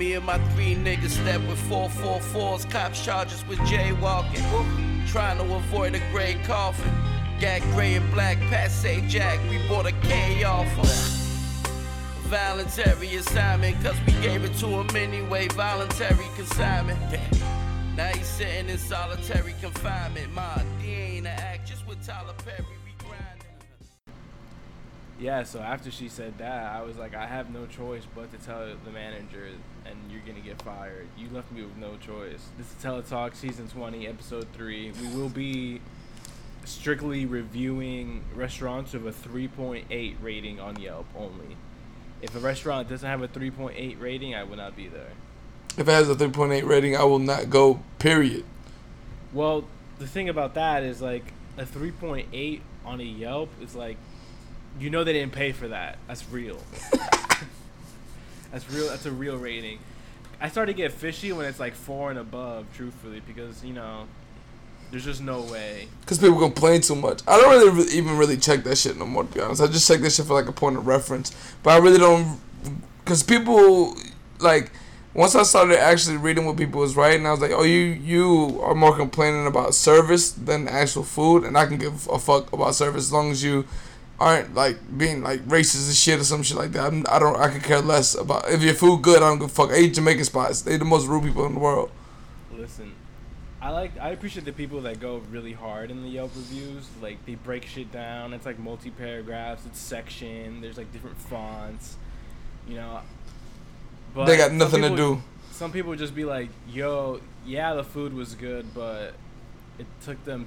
Me and my three niggas step with 444s, cops charges with jaywalking. Trying to avoid a gray coffin. Got gray and black passe jack, we bought a K off him. Voluntary assignment, cause we gave it to him anyway. Voluntary consignment. Now he's sitting in solitary confinement. Ma, D ain't an act, just with Tyler Perry. Yeah, so after she said that, I was like, I have no choice but to tell the manager, and you're gonna get fired. You left me with no choice. This is Teletalk season 20, episode 3. We will be strictly reviewing restaurants with a 3.8 rating on Yelp only. If a restaurant doesn't have a 3.8 rating, I will not be there. If it has a 3.8 rating, I will not go. Period. Well, the thing about that is like a 3.8 on a Yelp is like, you know they didn't pay for that. That's real. that's real. That's a real rating. I start to get fishy when it's like four and above, truthfully, because you know, there's just no way. Because people complain too much. I don't really, re- even really check that shit no more, to be honest. I just check that shit for like a point of reference. But I really don't. Because people, like, once I started actually reading what people was writing, I was like, oh, you you are more complaining about service than actual food. And I can give a fuck about service as long as you aren't like being like racist and shit or some shit like that. I'm, I don't. I could care less about if your food good. I don't give a fuck. I eat Jamaican spots. They the most rude people in the world. Listen, I like I appreciate the people that go really hard in the Yelp reviews. Like they break shit down. It's like multi paragraphs. It's section. There's like different fonts. You know. But They got nothing to do. Some people just be like, "Yo, yeah, the food was good, but it took them.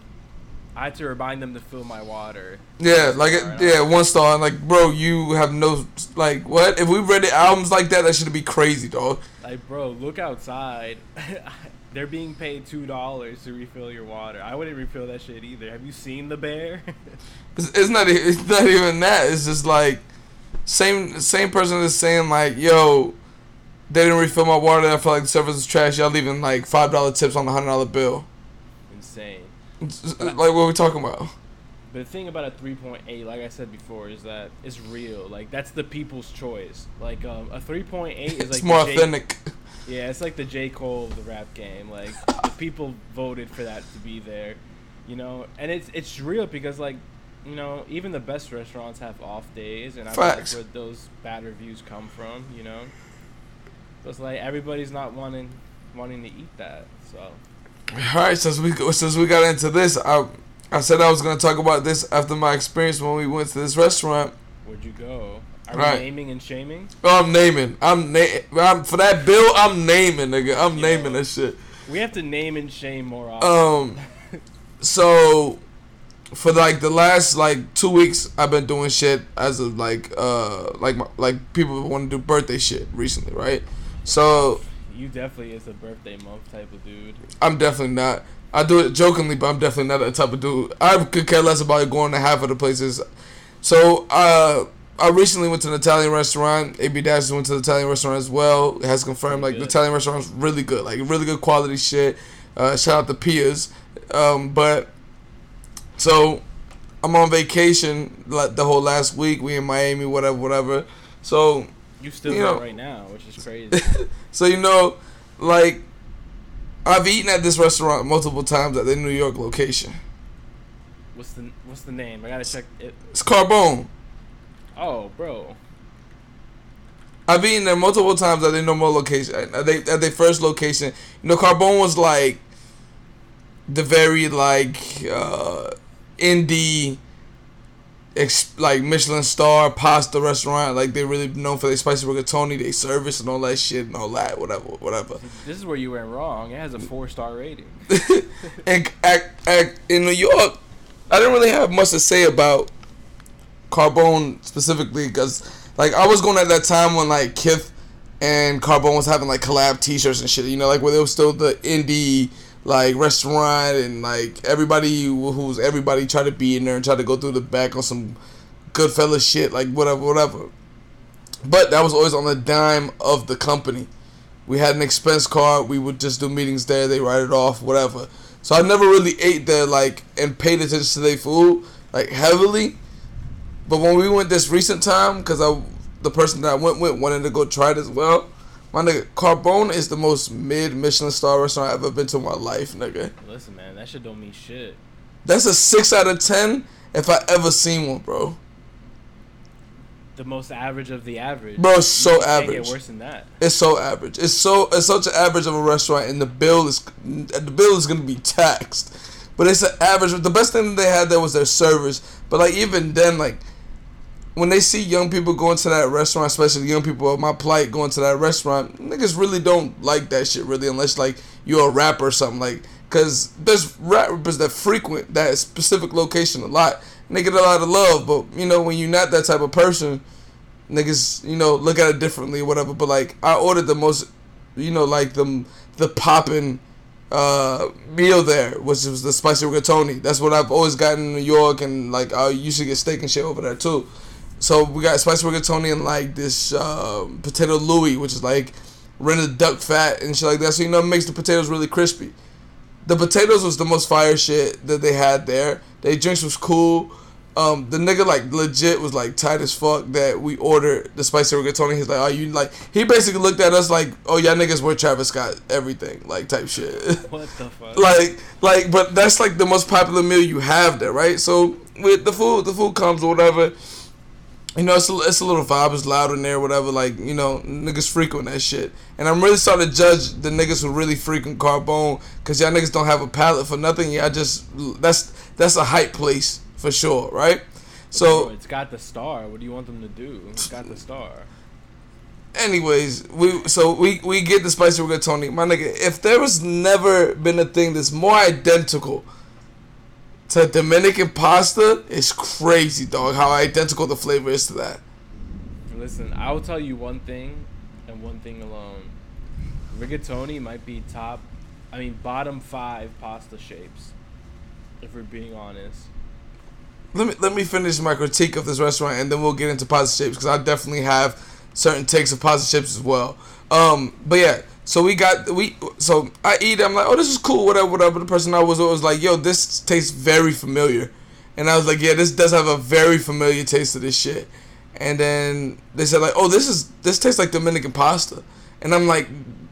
I had to remind them to fill my water." Yeah, like it, yeah, one star. Like, bro, you have no like what? If we read the albums like that, that should be crazy, dog. Like, bro, look outside. They're being paid two dollars to refill your water. I wouldn't refill that shit either. Have you seen the bear? It's, it's not. It's not even that. It's just like same same person is saying like, yo, they didn't refill my water. I feel like the service is trash. Y'all leaving like five dollar tips on the hundred dollar bill. Insane. Like what are we talking about? But the thing about a 3.8, like I said before, is that it's real. Like that's the people's choice. Like um, a 3.8 is like It's more J- authentic. Yeah, it's like the J Cole of the rap game. Like the people voted for that to be there, you know. And it's it's real because like, you know, even the best restaurants have off days, and I Facts. that's where those bad reviews come from. You know, so it's like everybody's not wanting wanting to eat that. So All right, since we since we got into this, I I said I was gonna talk about this after my experience when we went to this restaurant. where'd you go? Are Right. we naming and shaming? Oh, I'm naming. I'm na- I'm for that bill. I'm naming, nigga. I'm Yo. naming that shit. We have to name and shame more often. Um, so for like the last like two weeks, I've been doing shit as of like uh like my, like people want to do birthday shit recently, right? So you definitely is a birthday month type of dude. I'm definitely not. I do it jokingly, but I'm definitely not that type of dude. I could care less about going to half of the places. So uh, I recently went to an Italian restaurant. AB Dash went to the Italian restaurant as well. It has confirmed like the Good. Italian restaurant's really good, like really good quality shit. Uh, shout out to Pia's. Um, but so I'm on vacation like the whole last week. We in Miami, whatever, whatever. So You still You know- right now, which is crazy. so you know, like I've eaten at this restaurant multiple times at the New York location. what's the what's the name? I gotta check it. It's Carbone. Oh, bro. I've eaten there multiple times at their normal location. At they at their first location, you know, Carbone was like the very like uh indie, ex- like Michelin star pasta restaurant. Like they really known for their spicy rigatoni, they service and all that shit and all that, whatever, whatever. This is where you went wrong. It has a four star rating. and at, at, in New York, I didn't really have much to say about Carbone specifically because, like, I was going at that time when like Kith and Carbone was having like collab T-shirts and shit. You know, like where there was still the indie like restaurant and like everybody who's everybody try to be in there and try to go through the back on some Goodfellas shit, like whatever, whatever. But that was always on the dime of the company. We had an expense card. We would just do meetings there. They write it off, whatever. So I never really ate there, like, and paid attention to their food, like, heavily. But when we went this recent time, because I, the person that I went with wanted to go try it as well, My nigga, Carbone is the most mid Michelin star restaurant I've ever been to in my life, nigga. Listen, man, that shit don't mean shit. That's a six out of ten if I ever seen one, bro. The most average of the average. Bro, it's so You can't average. get worse than that. It's so average. It's so it's such an average of a restaurant, and the bill is the bill is gonna be taxed. But it's an average. The best thing that they had there was their servers. But like even then, like when they see young people going to that restaurant, especially young people of my plight going to that restaurant, niggas really don't like that shit really, unless like you're a rapper or something like. Cause there's rappers that frequent that specific location a lot. And they get a lot of love, but you know when you're not that type of person, niggas, you know, look at it differently or whatever. But like, I ordered the most, you know, like the the poppin' uh, meal there, which was the spicy rigatoni. That's what I've always gotten in New York, and like I used to get steak and shit over there too. So we got spicy rigatoni and like this uh, potato Louis, which is like rendered duck fat and shit like that. So you know, it makes the potatoes really crispy. The potatoes was the most fire shit that they had there. They drinks was cool. Um, the nigga like legit was like tight as fuck that we ordered the spicy rigatoni. He's like, "Oh, you like?" He basically looked at us like, "Oh, y'all niggas were Travis Scott everything like type shit." What the fuck? like, like, but that's like the most popular meal you have there, right? So with the food, the food comes or whatever. You know, it's a, it's a little vibe. It's loud in there, whatever. Like, you know, niggas frequent that shit. And I'm really starting to judge the niggas who really frequent Carbone because y'all niggas don't have a palate for nothing. Y'all just, that's that's a hype place for sure, right? So, it's got the star. What do you want them to do? It's got the star. anyways, we so we we get the spicy rigatoni. My nigga, if there was never been a thing that's more identical to Dominican pasta, is crazy, dog. How identical the flavor is to that. Listen, I will tell you one thing, and one thing alone. Rigatoni might be top, I mean bottom five pasta shapes. If we're being honest. let me let me finish my critique of this restaurant and then we'll get into pasta shapes because I definitely have certain takes of pasta shapes as well. Um, but yeah, so we got we so I eat. it, I'm like, oh, this is cool, whatever, whatever. The person I was with was like, yo, this tastes very familiar, and I was like, yeah, this does have a very familiar taste of this shit. And then they said like, oh, this is this tastes like Dominican pasta, and I'm like.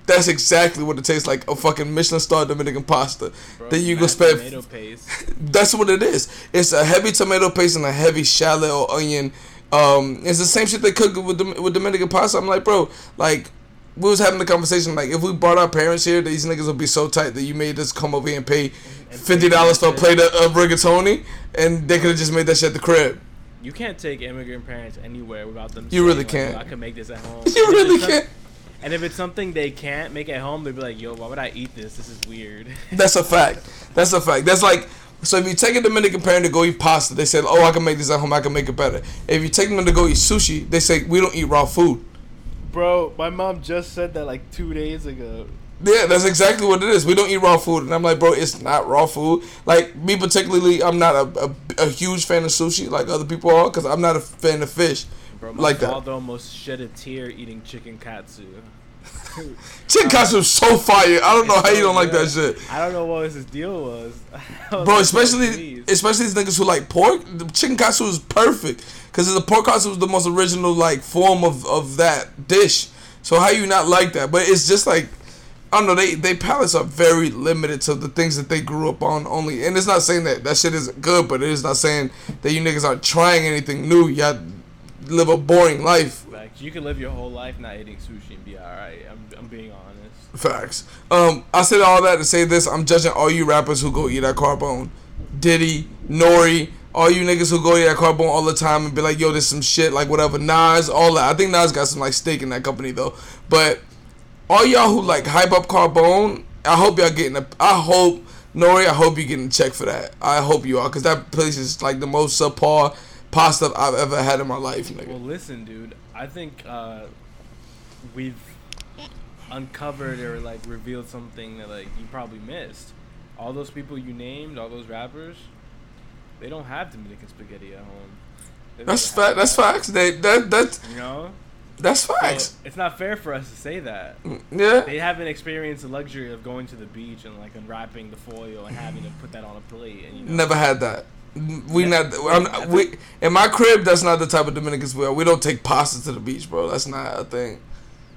That's exactly what it tastes like a fucking Michelin star Dominican pasta Bro, that you go spend tomato paste. that's what it is. It's a heavy tomato paste and a heavy shallot or onion. Um, it's the same shit they cook with with Dominican pasta. I'm like, bro, like we was having the conversation like if we brought our parents here, these niggas would be so tight that you made us come over here and pay fifty dollars for a plate of, of rigatoni, and they could have just made that shit at the crib. You can't take immigrant parents anywhere without them. You saying, really like, can't. "Yo, I can make this at home. You And really can't. And if it's something they can't make at home, they'd be like, "Yo, why would I eat this? This is weird." That's a fact. That's a fact. That's like so if you take a Dominican parent to go eat pasta, they say, "Oh, I can make this at home. I can make it better." If you take them to go eat sushi, they say, "We don't eat raw food." Bro, my mom just said that like two days ago. Yeah, that's exactly what it is. We don't eat raw food, and I'm like, bro, it's not raw food. Like me particularly, I'm not a, a, a huge fan of sushi like other people are, because I'm not a fan of fish. Bro, my Like that. almost shed a tear eating chicken katsu. Chicken katsu is so fire. I don't know how you don't like that shit, I don't know what his deal was. Was bro. like, Especially "Please." especially these niggas who like pork. The chicken katsu is perfect because the pork katsu is the most original like form of of that dish. So how you not like that? But it's just like. I don't know. They they palates are very limited to the things that they grew up on only, and it's not saying that that shit isn't good, but it is not saying that you niggas aren't trying anything new. Y'all live a boring life. Like you can live your whole life not eating sushi and be alright. I'm, I'm being honest. Facts. Um, I said all that to say this. I'm judging all you rappers who go eat at Carbone. Diddy, Nori, all you niggas who go eat at Carbone all the time and be like, yo, this some shit, like whatever. Nas, all that. I think Nas got some like stake in that company though. But all y'all who like hype up Carbone, I hope y'all getting a. I hope Nori, I hope you getting a check for that. I hope you are, cause that place is like the most subpar pasta I've ever had in my life, nigga. Well, listen, dude. I think uh, we've uncovered or like revealed something that like you probably missed. All those people you named, all those rappers, they don't have Dominican spaghetti at home. They That's fact. That's facts. They that that's that, You know, that's So, facts. it's not fair for us to say that. Yeah. They haven't experienced the luxury of going to the beach and like unwrapping the foil and having to put that on a plate. And you know, Never had that. We Yeah. not. I'm, we in my crib. That's not the type of Dominicans we are. We don't take pasta to the beach, bro. That's not a thing.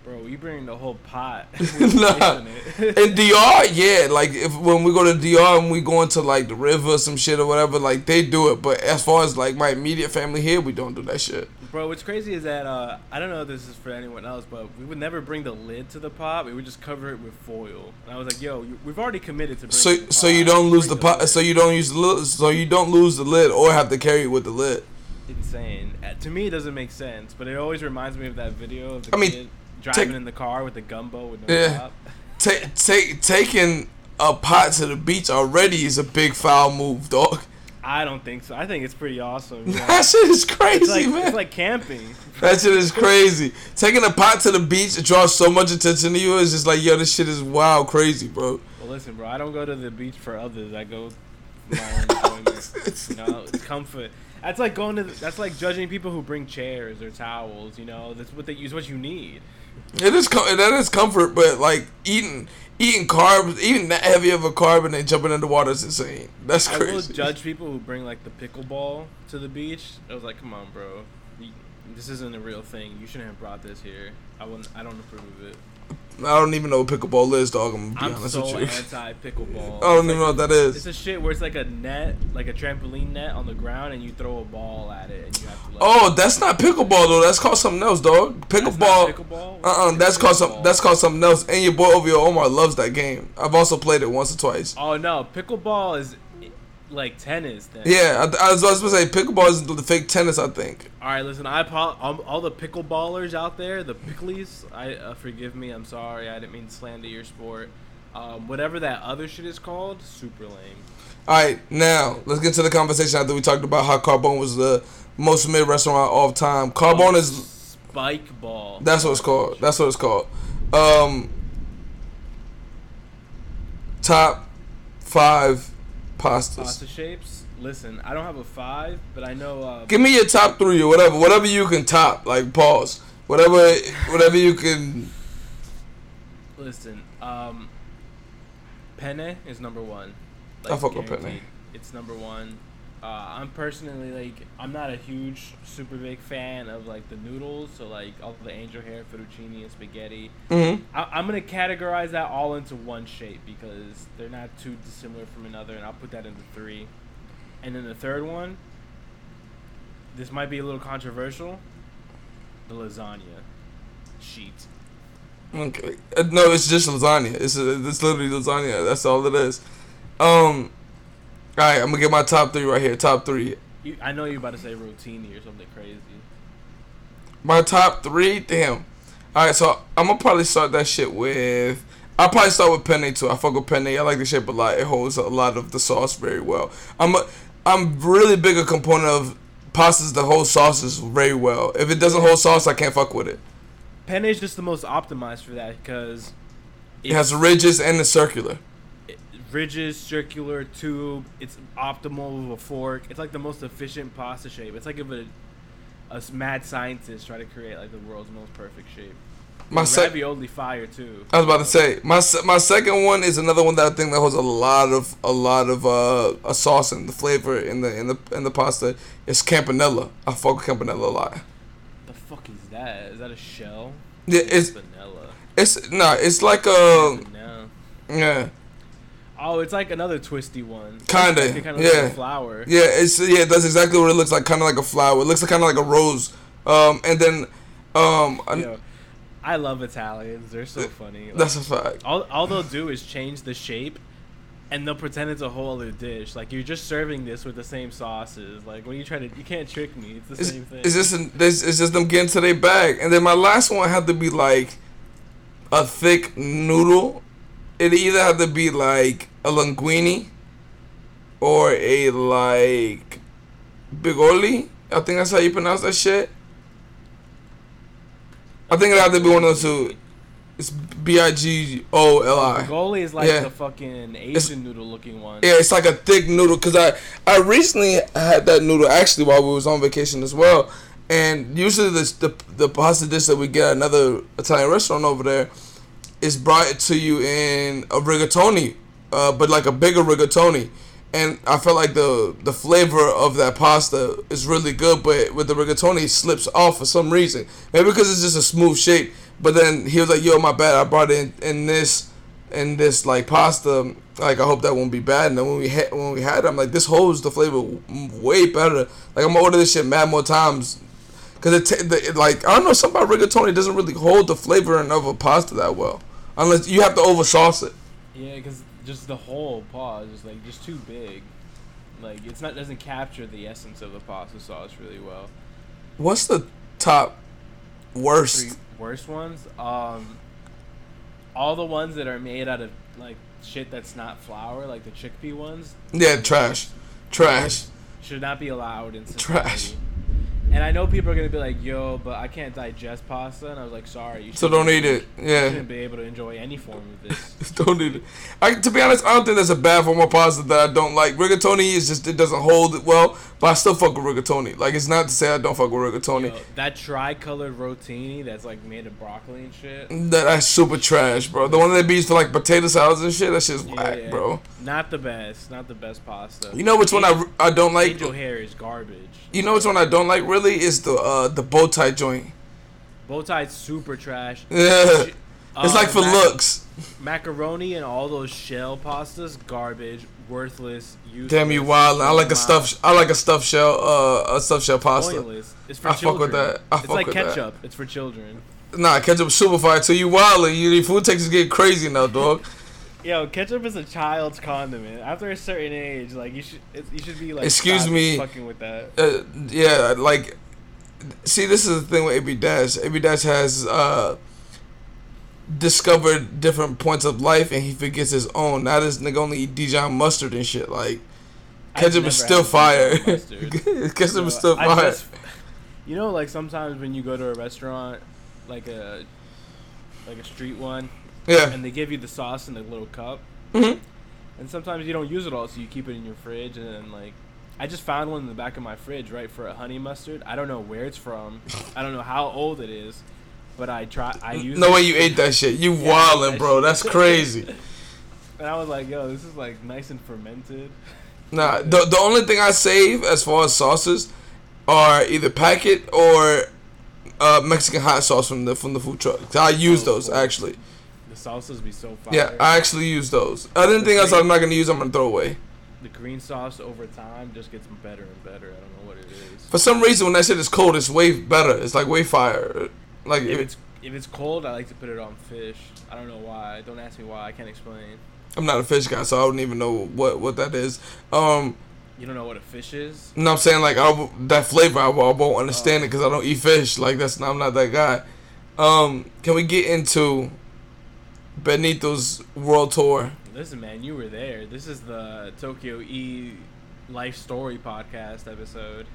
Bro, you bring the whole pot. nah. In DR, yeah, like if when we go to DR and we go into like the river or some shit or whatever, like they do it. But as far as like my immediate family here, we don't do that shit. Bro, what's crazy is that uh, I don't know if this is for anyone else, but we would never bring the lid to the pot. We would just cover it with foil. And I was like, "Yo, you, we've already committed to." So, so you don't lose the pot. So you don't use the lid. So you don't lose the lid or have to carry it with the lid. Insane. Uh, to me, it doesn't make sense, but it always reminds me of that video of the I mean, kid driving take, in the car with the gumbo with no yeah. top. Take take taking a pot to the beach already is a big foul move, dog. I don't think so. I think it's pretty awesome. That shit is crazy, it's like, man. It's like camping. That shit is crazy. Taking a pot to the beach draws so much attention to you. It's just like, yo, this shit is wild, crazy, bro. Well, listen, bro. I don't go to the beach for others. I go my own enjoyment. you know, it's comfort. That's like going to. That's like judging people who bring chairs or towels. You know, that's what they use. What you need. It is that is comfort, but like eating eating carbs, eating that heavy of a carb and then jumping in the water is insane. That's crazy. I will judge people who bring like the pickleball to the beach. I was like, come on, bro, this isn't a real thing. You shouldn't have brought this here. I wouldn't. I don't approve of it. I don't even know what pickleball is, dog. I'm gonna be I'm honest so with you. anti pickleball. I don't even know what that is. It's a shit where it's like a net, like a trampoline net on the ground, and you throw a ball at it, and you have to. Like, oh, that's not pickleball though. That's called something else, dog. Pickleball. pickleball. Uh uh-uh, uh. That's called some. That's called something else. And your boy over here, Omar, loves that game. I've also played it once or twice. Oh no, pickleball is like tennis. Then. Yeah, I, I, was, I was gonna say pickleball is the fake tennis. I think. All right, listen. I all, all the pickleballers out there, the picklies. I uh, forgive me. I'm sorry. I didn't mean to slander your sport. Um, whatever that other shit is called, super lame. All right, now let's get to the conversation after we talked about how Carbone was the most mid restaurant of time. Carbone oh, is spike ball. That's what it's called. That's what it's called. Um, top five pastas. Pasta shapes. Listen, I don't have a five, but I know. Uh, Give me your top three or whatever, whatever you can top. Like pause. Whatever, whatever you can. Listen, um, penne is number one. Like, I fuck with penne. It's number one. Uh, I'm personally like I'm not a huge super big fan of like the noodles, so like all the angel hair, fettuccine, and spaghetti. Mm-hmm. I, am gonna categorize that all into one shape because they're not too dissimilar from another, and I'll put that into three. And then the third one, this might be a little controversial. The lasagna sheet. Okay. Uh, no, it's just lasagna. It's a, it's literally lasagna. That's all it is. Um, all right, I'm gonna get my top three right here. Top three. You, I know you're about to say rotini or something crazy. My top three, damn. All right, so I'm gonna probably start that shit with. I'll probably start with penne too. I fuck with penne. I like the shape a lot. It holds a lot of the sauce very well. I'm a, I'm really big a component of pastas that hold sauces very well. If it doesn't hold sauce, I can't fuck with it. Penne is just the most optimized for that because it has ridges and the circular ridges, circular tube. It's optimal with a fork. It's like the most efficient pasta shape. It's like if a, a mad scientist try to create like the world's most perfect shape. My sec- ravioli fire too. I was about to say my my second one is another one that I think that holds a lot of a lot of uh a sauce and the flavor in the in the in the pasta. It's campanella. I fuck with campanella a lot. The fuck is that? Is that a shell? Yeah, it's vanilla. It's nah. It's like a. Yeah. Oh, it's like another twisty one. Kinda, like kind of yeah. Like flower. Yeah, it's yeah, that's exactly what it looks like. Kind of like a flower. It looks like kind of like a rose. Um, and then, um, Yo, I love Italians. They're so funny. Like, that's a fact. All all they'll do is change the shape, and they'll pretend it's a whole other dish. Like you're just serving this with the same sauces. Like when you try to, you can't trick me. It's the it's, same thing. It's just it's just them getting to their bag. And then my last one had to be like a thick noodle it either had to be like a linguine or a like bigoli. I think that's how you pronounce that shit. I think it had to be one of those two. It's B I G O L I. Bigoli is like yeah. the fucking Asian it's, noodle looking one. Yeah, it's like a thick noodle. Cause I I recently had that noodle actually while we was on vacation as well. And usually the the, the pasta dish that we get at another Italian restaurant over there is brought to you in a rigatoni, uh, but like a bigger rigatoni. And I felt like the the flavor of that pasta is really good, but with the rigatoni, it slips off for some reason. Maybe because it's just a smooth shape. But then he was like, "Yo, my bad. I brought in in this in this like pasta. Like I hope that won't be bad." And then when we had when we had it, I'm like, "This holds the flavor way better. Like I'm gonna order this shit mad more times." Cause it, ta- the, it like I don't know something about rigatoni doesn't really hold the flavor of a pasta that well, unless you have to over sauce it. Yeah, because just the whole paw is just like just too big. Like it's not doesn't capture the essence of the pasta sauce really well. What's the top worst? Three worst ones, um, all the ones that are made out of like shit that's not flour, like the chickpea ones, Yeah, trash, trash. should not be allowed in society. Trash. And I know people are gonna be like, "Yo, but I can't digest pasta," and I was like, "Sorry, you So don't eat it. You Yeah. shouldn't be able to enjoy any form of this." don't need it. I, to be honest, I don't think that's a bad form of pasta that I don't like. Rigatoni is just it doesn't hold it well, but I still fuck with rigatoni. Like it's not to say I don't fuck with rigatoni. Yo, that tri-colored rotini that's like made of broccoli and shit. That that's super trash, bro. The one that they use for like potato salads and shit. That shit's whack, Yeah, bro. Not the best. Not the best pasta. You know which one I, I don't like. Angel hair is garbage. You know which one I don't like really is the uh the bow tie joint. Bow tie's super trash. Yeah, it's Uh, like for mac- looks. Macaroni and all those shell pastas, garbage, worthless, useless. Damn you wild. I like a stuffed I like a stuffed shell uh a stuffed shell pasta. Pointless. It's for I fuck with that. I it's fuck like with that. ketchup. It's for children. Nah, ketchup super fire. So you wild. You your food takes is getting crazy now, dog. Yo, ketchup is a child's condiment. After a certain age, like you should, you should be like. Excuse me. Fucking with that. uh, yeah, like, see, this is the thing with AB Dash. AB Dash has uh, discovered different points of life, and he forgets his own. Now this nigga only eat Dijon mustard and shit. Like, ketchup is still fire. Ketchup No, is still I fire. just- you know, like sometimes when you go to a restaurant, like a like a street one, yeah. and they give you the sauce in a little cup, hmm and sometimes you don't use it all, so you keep it in your fridge, and then like. I just found one in the back of my fridge, right, for a honey mustard. I don't know where it's from. I don't know how old it is, but I try. I use. No it, way you ate that shit. You Yeah, wildin', that bro. shit. That's crazy. And I was like, "Yo, this is like nice and fermented." Nah, the the only thing I save as far as sauces are either packet or uh, Mexican hot sauce from the from the food truck. I use Oh, those actually. Salsas be so fire. Yeah, I actually use those. Anything else I'm not gonna use, I'm gonna throw away. the green sauce over time just gets better and better. I don't know what it is. For some reason, when that shit is cold, it's way better. It's like way fire. Like if it's if it's cold, I like to put it on fish. I don't know why. Don't ask me why. I can't explain. I'm not a fish guy, so I don't even know what what that is. Um, You don't know what a fish is? what I'm saying? Like I, that flavor, I, won't- I won't understand it because I don't eat fish. Like that's not, I'm not that guy. Um, can we get into Benito's world tour? Listen, man, you were there. This is the Tokyo E life story podcast episode.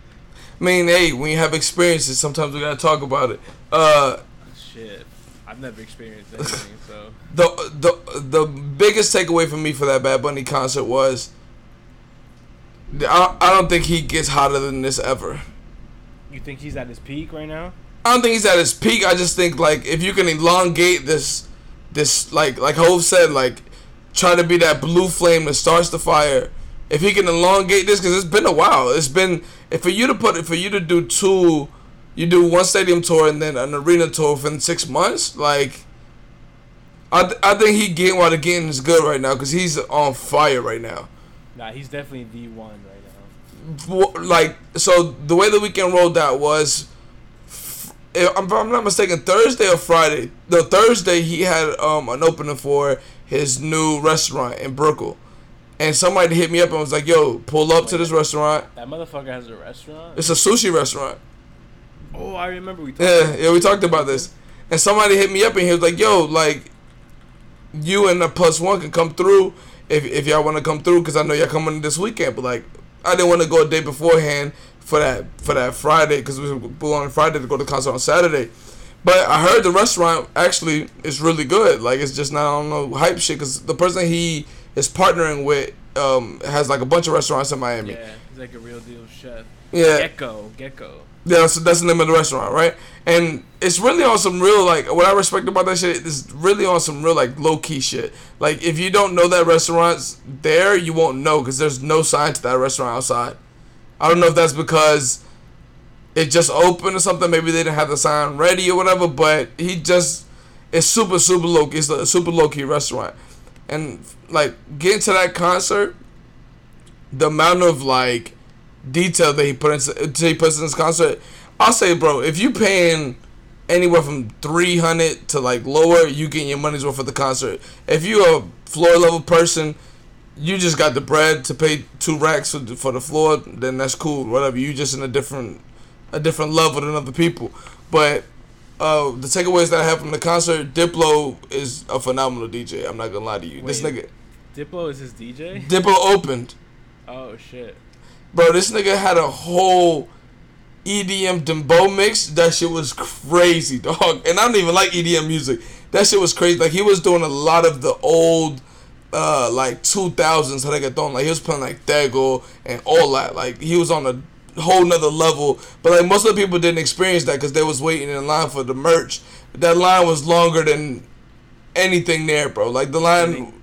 I mean, hey, when you have experiences, sometimes we gotta talk about it. Uh, Shit, I've never experienced anything, so the the the biggest takeaway for me for that Bad Bunny concert was I, I don't think he gets hotter than this ever. you think he's at his peak right now? I don't think he's at his peak. I just think like if you can elongate this this like like Hove said like try to be that blue flame that starts the fire. If he can elongate this because it's been a while. It's been if for you to put it for you to do two you do one stadium tour and then an arena tour within six months like I, th- I think he getting while the getting is good right now because he's on fire right now. Nah, he's definitely the one right now. like so the way the weekend rolled out was if I'm, if I'm not mistaken Thursday or Friday the Thursday he had um an opening for his new restaurant in Brooklyn. and somebody hit me up and was like yo pull up to this restaurant That motherfucker has a restaurant. it's a sushi restaurant Oh, I remember we talked. yeah yeah we talked about this and somebody hit me up and he was like yo like you and the plus one can come through if, if y'all want to come through because I know y'all coming this weekend but like I didn't want to go a day beforehand for that for that Friday because we were on Friday to go to the concert on Saturday. But I heard the restaurant actually is really good. Like it's just not I don't know hype shit because the person he is partnering with um, has like a bunch of restaurants in Miami. Yeah, he's like a real deal chef. Yeah, Gekkō, Gekkō. yeah, that's, that's the name of the restaurant, right? And it's really on some real like what I respect about that shit is really on some real like low key shit. Like if you don't know that restaurant's there, you won't know because there's no sign to that restaurant outside. I don't know if that's because it just opened or something. Maybe they didn't have the sign ready or whatever. But he just It's super super low. It's a super low key restaurant, and like getting to that concert, the amount of like detail that he put into he puts in his concert, I'll say, bro, if you paying anywhere from three hundred to like lower, you getting your money's worth for the concert. If you're a floor level person, you just got the bread to pay two racks for the, for the floor, then that's cool. Whatever. You just in a different a different level than other people. But uh, the takeaways that I have from the concert, Diplo is a phenomenal DJ. I'm not gonna lie to you. this nigga Diplo is his DJ. Diplo opened. Oh shit. Bro, this nigga had a whole EDM dembow mix. That shit was crazy, dog. And I don't even like EDM music. That shit was crazy. Like he was doing a lot of the old, uh, like two thousands reggaeton. Like he was playing like Tego and all that. Like he was on a whole nother level. But like most of the people didn't experience that because they was waiting in line for the merch. That line was longer than anything there, bro. Like the line,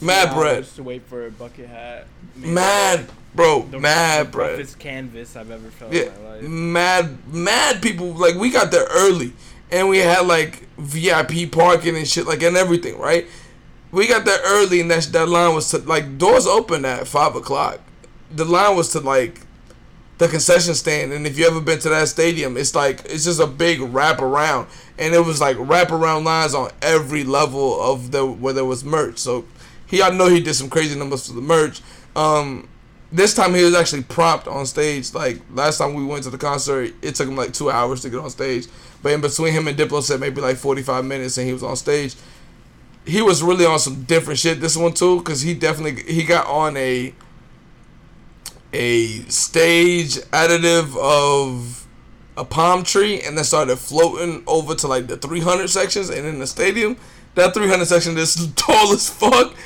mad bread, To wait for a bucket hat. mad, bro, The, mad the bread. canvas I've ever felt Yeah, in my life. mad, mad people. Like we got there early, and we had like VIP parking and shit, like and everything, right? We got there early, and that that line was to like doors open at five o'clock. The line was to like the concession stand, and if you ever been to that stadium, it's like it's just a big wrap around, and it was like wrap around lines on every level of the where there was merch. So he, I know he did some crazy numbers for the merch. Um, this time he was actually prompt on stage. Like last time we went to the concert, it took him like two hours to get on stage. But in between him and Diplo said maybe like forty five minutes, and he was on stage. He was really on some different shit this one too, cause he definitely he got on a a stage additive of a palm tree, and then started floating over to like the three hundred sections, and in the stadium. That 300 section is tall as fuck.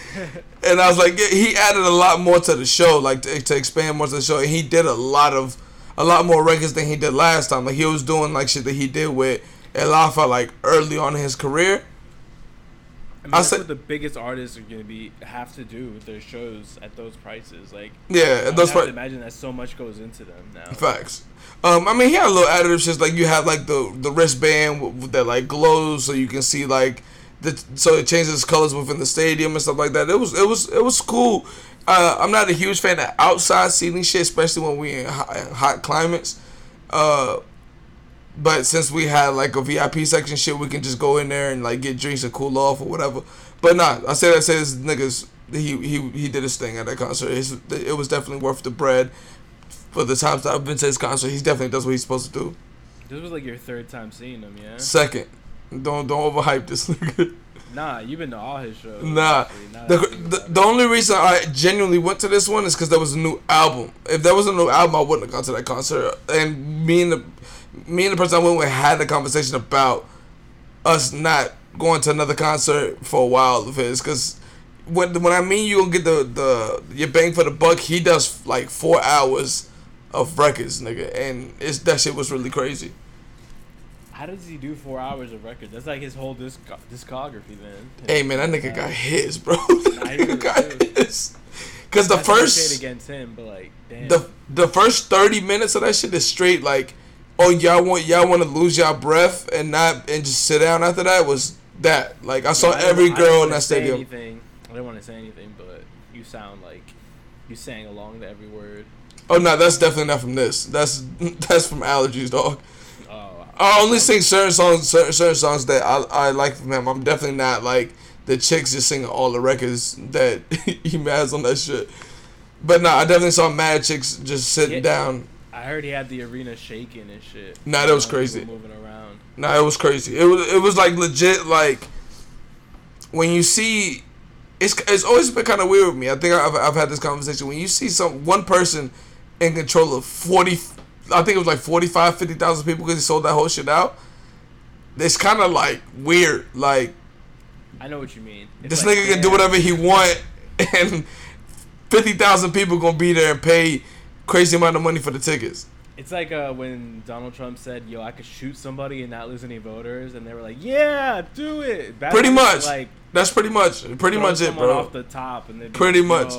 And I was like, yeah, he added a lot more to the show, like to, to expand more to the show. And he did a lot of, a lot more records than he did last time. Like he was doing like shit that he did with Elafa like early on in his career. I mean, I that's said- what the biggest artists are gonna be have to do with their shows at those prices. Like, Yeah, I those to pri- imagine that so much goes into them now. Facts. Um, I mean, he had a little additive shit like you have like the the wristband that like glows so you can see like the so it changes colors within the stadium and stuff like that. It was it was it was cool. Uh, I'm not a huge fan of outside seating shit, especially when we in hot, in hot climates. Uh, but since we had like a VIP section shit, we can just go in there and like get drinks and cool off or whatever. But nah, I said I said this niggas he he he did his thing at that concert. It was definitely worth the bread for the times that I've been to his concert. He definitely does what he's supposed to do. This was like your third time seeing him, yeah? Second, don't don't overhype this nigga. Nah, you've been to all his shows. Nah, the, that I think the, the only reason I genuinely went to this one is because there was a new album. If there was a new album, I wouldn't have gone to that concert. And me and the me and the person I went with had a conversation about us not going to another concert for a while of his because. When, when I mean you gonna get the, the your bang for the buck, he does like four hours of records, nigga, and it's that shit was really crazy. How does he do four hours of records? That's like his whole disc- discography, man. Hey man, that nigga got hits, bro. Nah, nigga got hits. Cause the That's first against him, but like, damn. the the first thirty minutes of that shit is straight like, oh y'all want y'all want to lose y'all breath and not and just sit down after that was that like I saw Yeah, I every girl in that say stadium. Anything. I don't want to say anything, but you sound like you sang along to every word. Oh no, that's definitely not from this. That's that's from allergies, dog. Oh, I only sing certain songs, certain, certain songs that I, I like from him. I'm definitely not like the chicks just singing all the records that he has on that shit. But no, I definitely saw mad chicks just sitting Yeah. down. I heard he had the arena shaking and shit. Nah, that was crazy. Moving around. Nah, it was crazy. It was it was like legit like when you see it's it's always been kind of weird with me. I think I've I've had this conversation when you see some one person in control of 40 I think it was like 45 50,000 people cuz he sold that whole shit out. It's kind of like weird like I know what you mean. It's this like, nigga can do whatever he want and 50,000 people going to be there and pay crazy amount of money for the tickets. It's like uh, when Donald Trump said, "Yo, I could shoot somebody and not lose any voters," and they were like, "Yeah, do it." Bad Pretty much. Like That's pretty much pretty much it, bro. Off the top, and be Pretty like, much.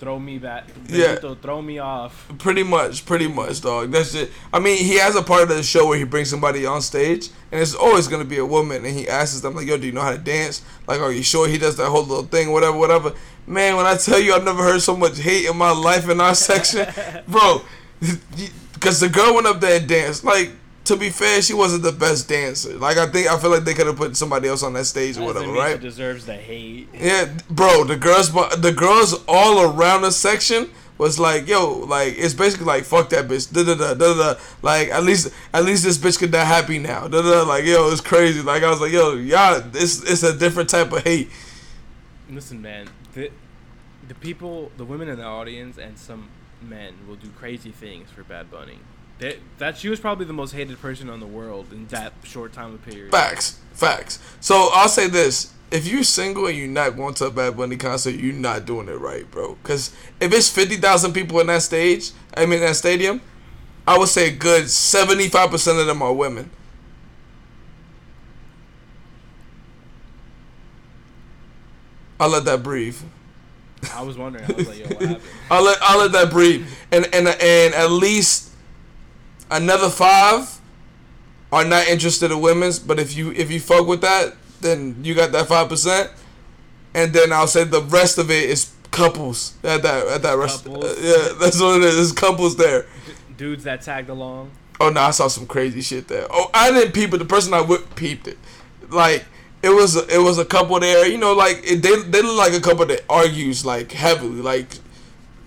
Throw me back. Yeah. Throw me off. Pretty much, pretty much, dog. That's it. I mean, he has a part of the show where he brings somebody on stage, and it's always gonna be a woman, and he asks them like, "Yo, do you know how to dance? Like, are you sure?" He does that whole little thing, whatever, whatever. Man, when I tell you, I've never heard so much hate in my life in our section, bro. Because the girl went up there and danced. Like, to be fair, she wasn't the best dancer. Like, I think I feel like they could have put somebody else on that stage or whatever, right? Deserves the hate. Yeah, bro, the girls, the girls all around the section was like, yo, like it's basically like fuck that bitch, da da da da da. Like at least, at least this bitch could die happy now, da da. Like yo, it's crazy. Like I was like, yo, y'all, it's it's a different type of hate. Listen, man, the the people, the women in the audience, and some men will do crazy things for Bad Bunny. That that she was probably the most hated person on the world in that short time of period. Facts, facts. So I'll say this: if you're single and you're not going to a Bad Bunny concert, you're not doing it right, bro. Because if it's fifty thousand people in that stage, I mean that stadium, I would say a good seventy five percent of them are women. I'll let that breathe. I was wondering. I was like, yo, what happened? I'll let I'll let that breathe. And and and at least another five are not interested in women's. But if you if you fuck with that, then you got that five percent. And then I'll say the rest of it is couples at that at that rest. Uh, yeah, that's what it is. There's couples there. Dudes that tagged along. Oh no, I saw some crazy shit there. Oh, I didn't peep it. The person I with peeped it. Like it was it was a couple there. You know, like it, they they look like a couple that argues like heavily, like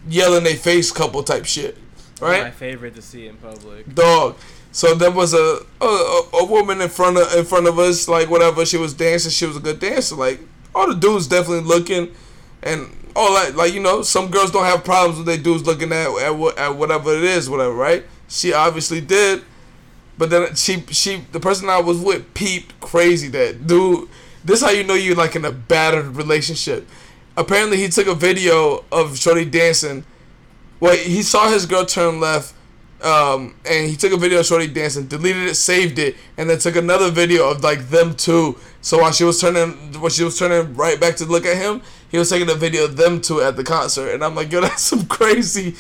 yelling they face couple type shit, right? My favorite to see in public. dog. So there was a, a a a woman in front of in front of us, like whatever. She was dancing. She was a good dancer. Like all the dudes definitely looking, and all that. Like you know, some girls don't have problems with their dudes looking at at, at whatever it is, whatever. Right? She obviously did. But then she she the person I was with peeped crazy that dude. This how you know you like in a battered relationship. Apparently he took a video of Shorty dancing. Well, he saw his girl turn left, um, and he took a video of Shorty dancing, deleted it, saved it, and then took another video of like them two. So while she was turning, when she was turning right back to look at him, he was taking a video of them two at the concert, and I'm like, yo, that's some crazy.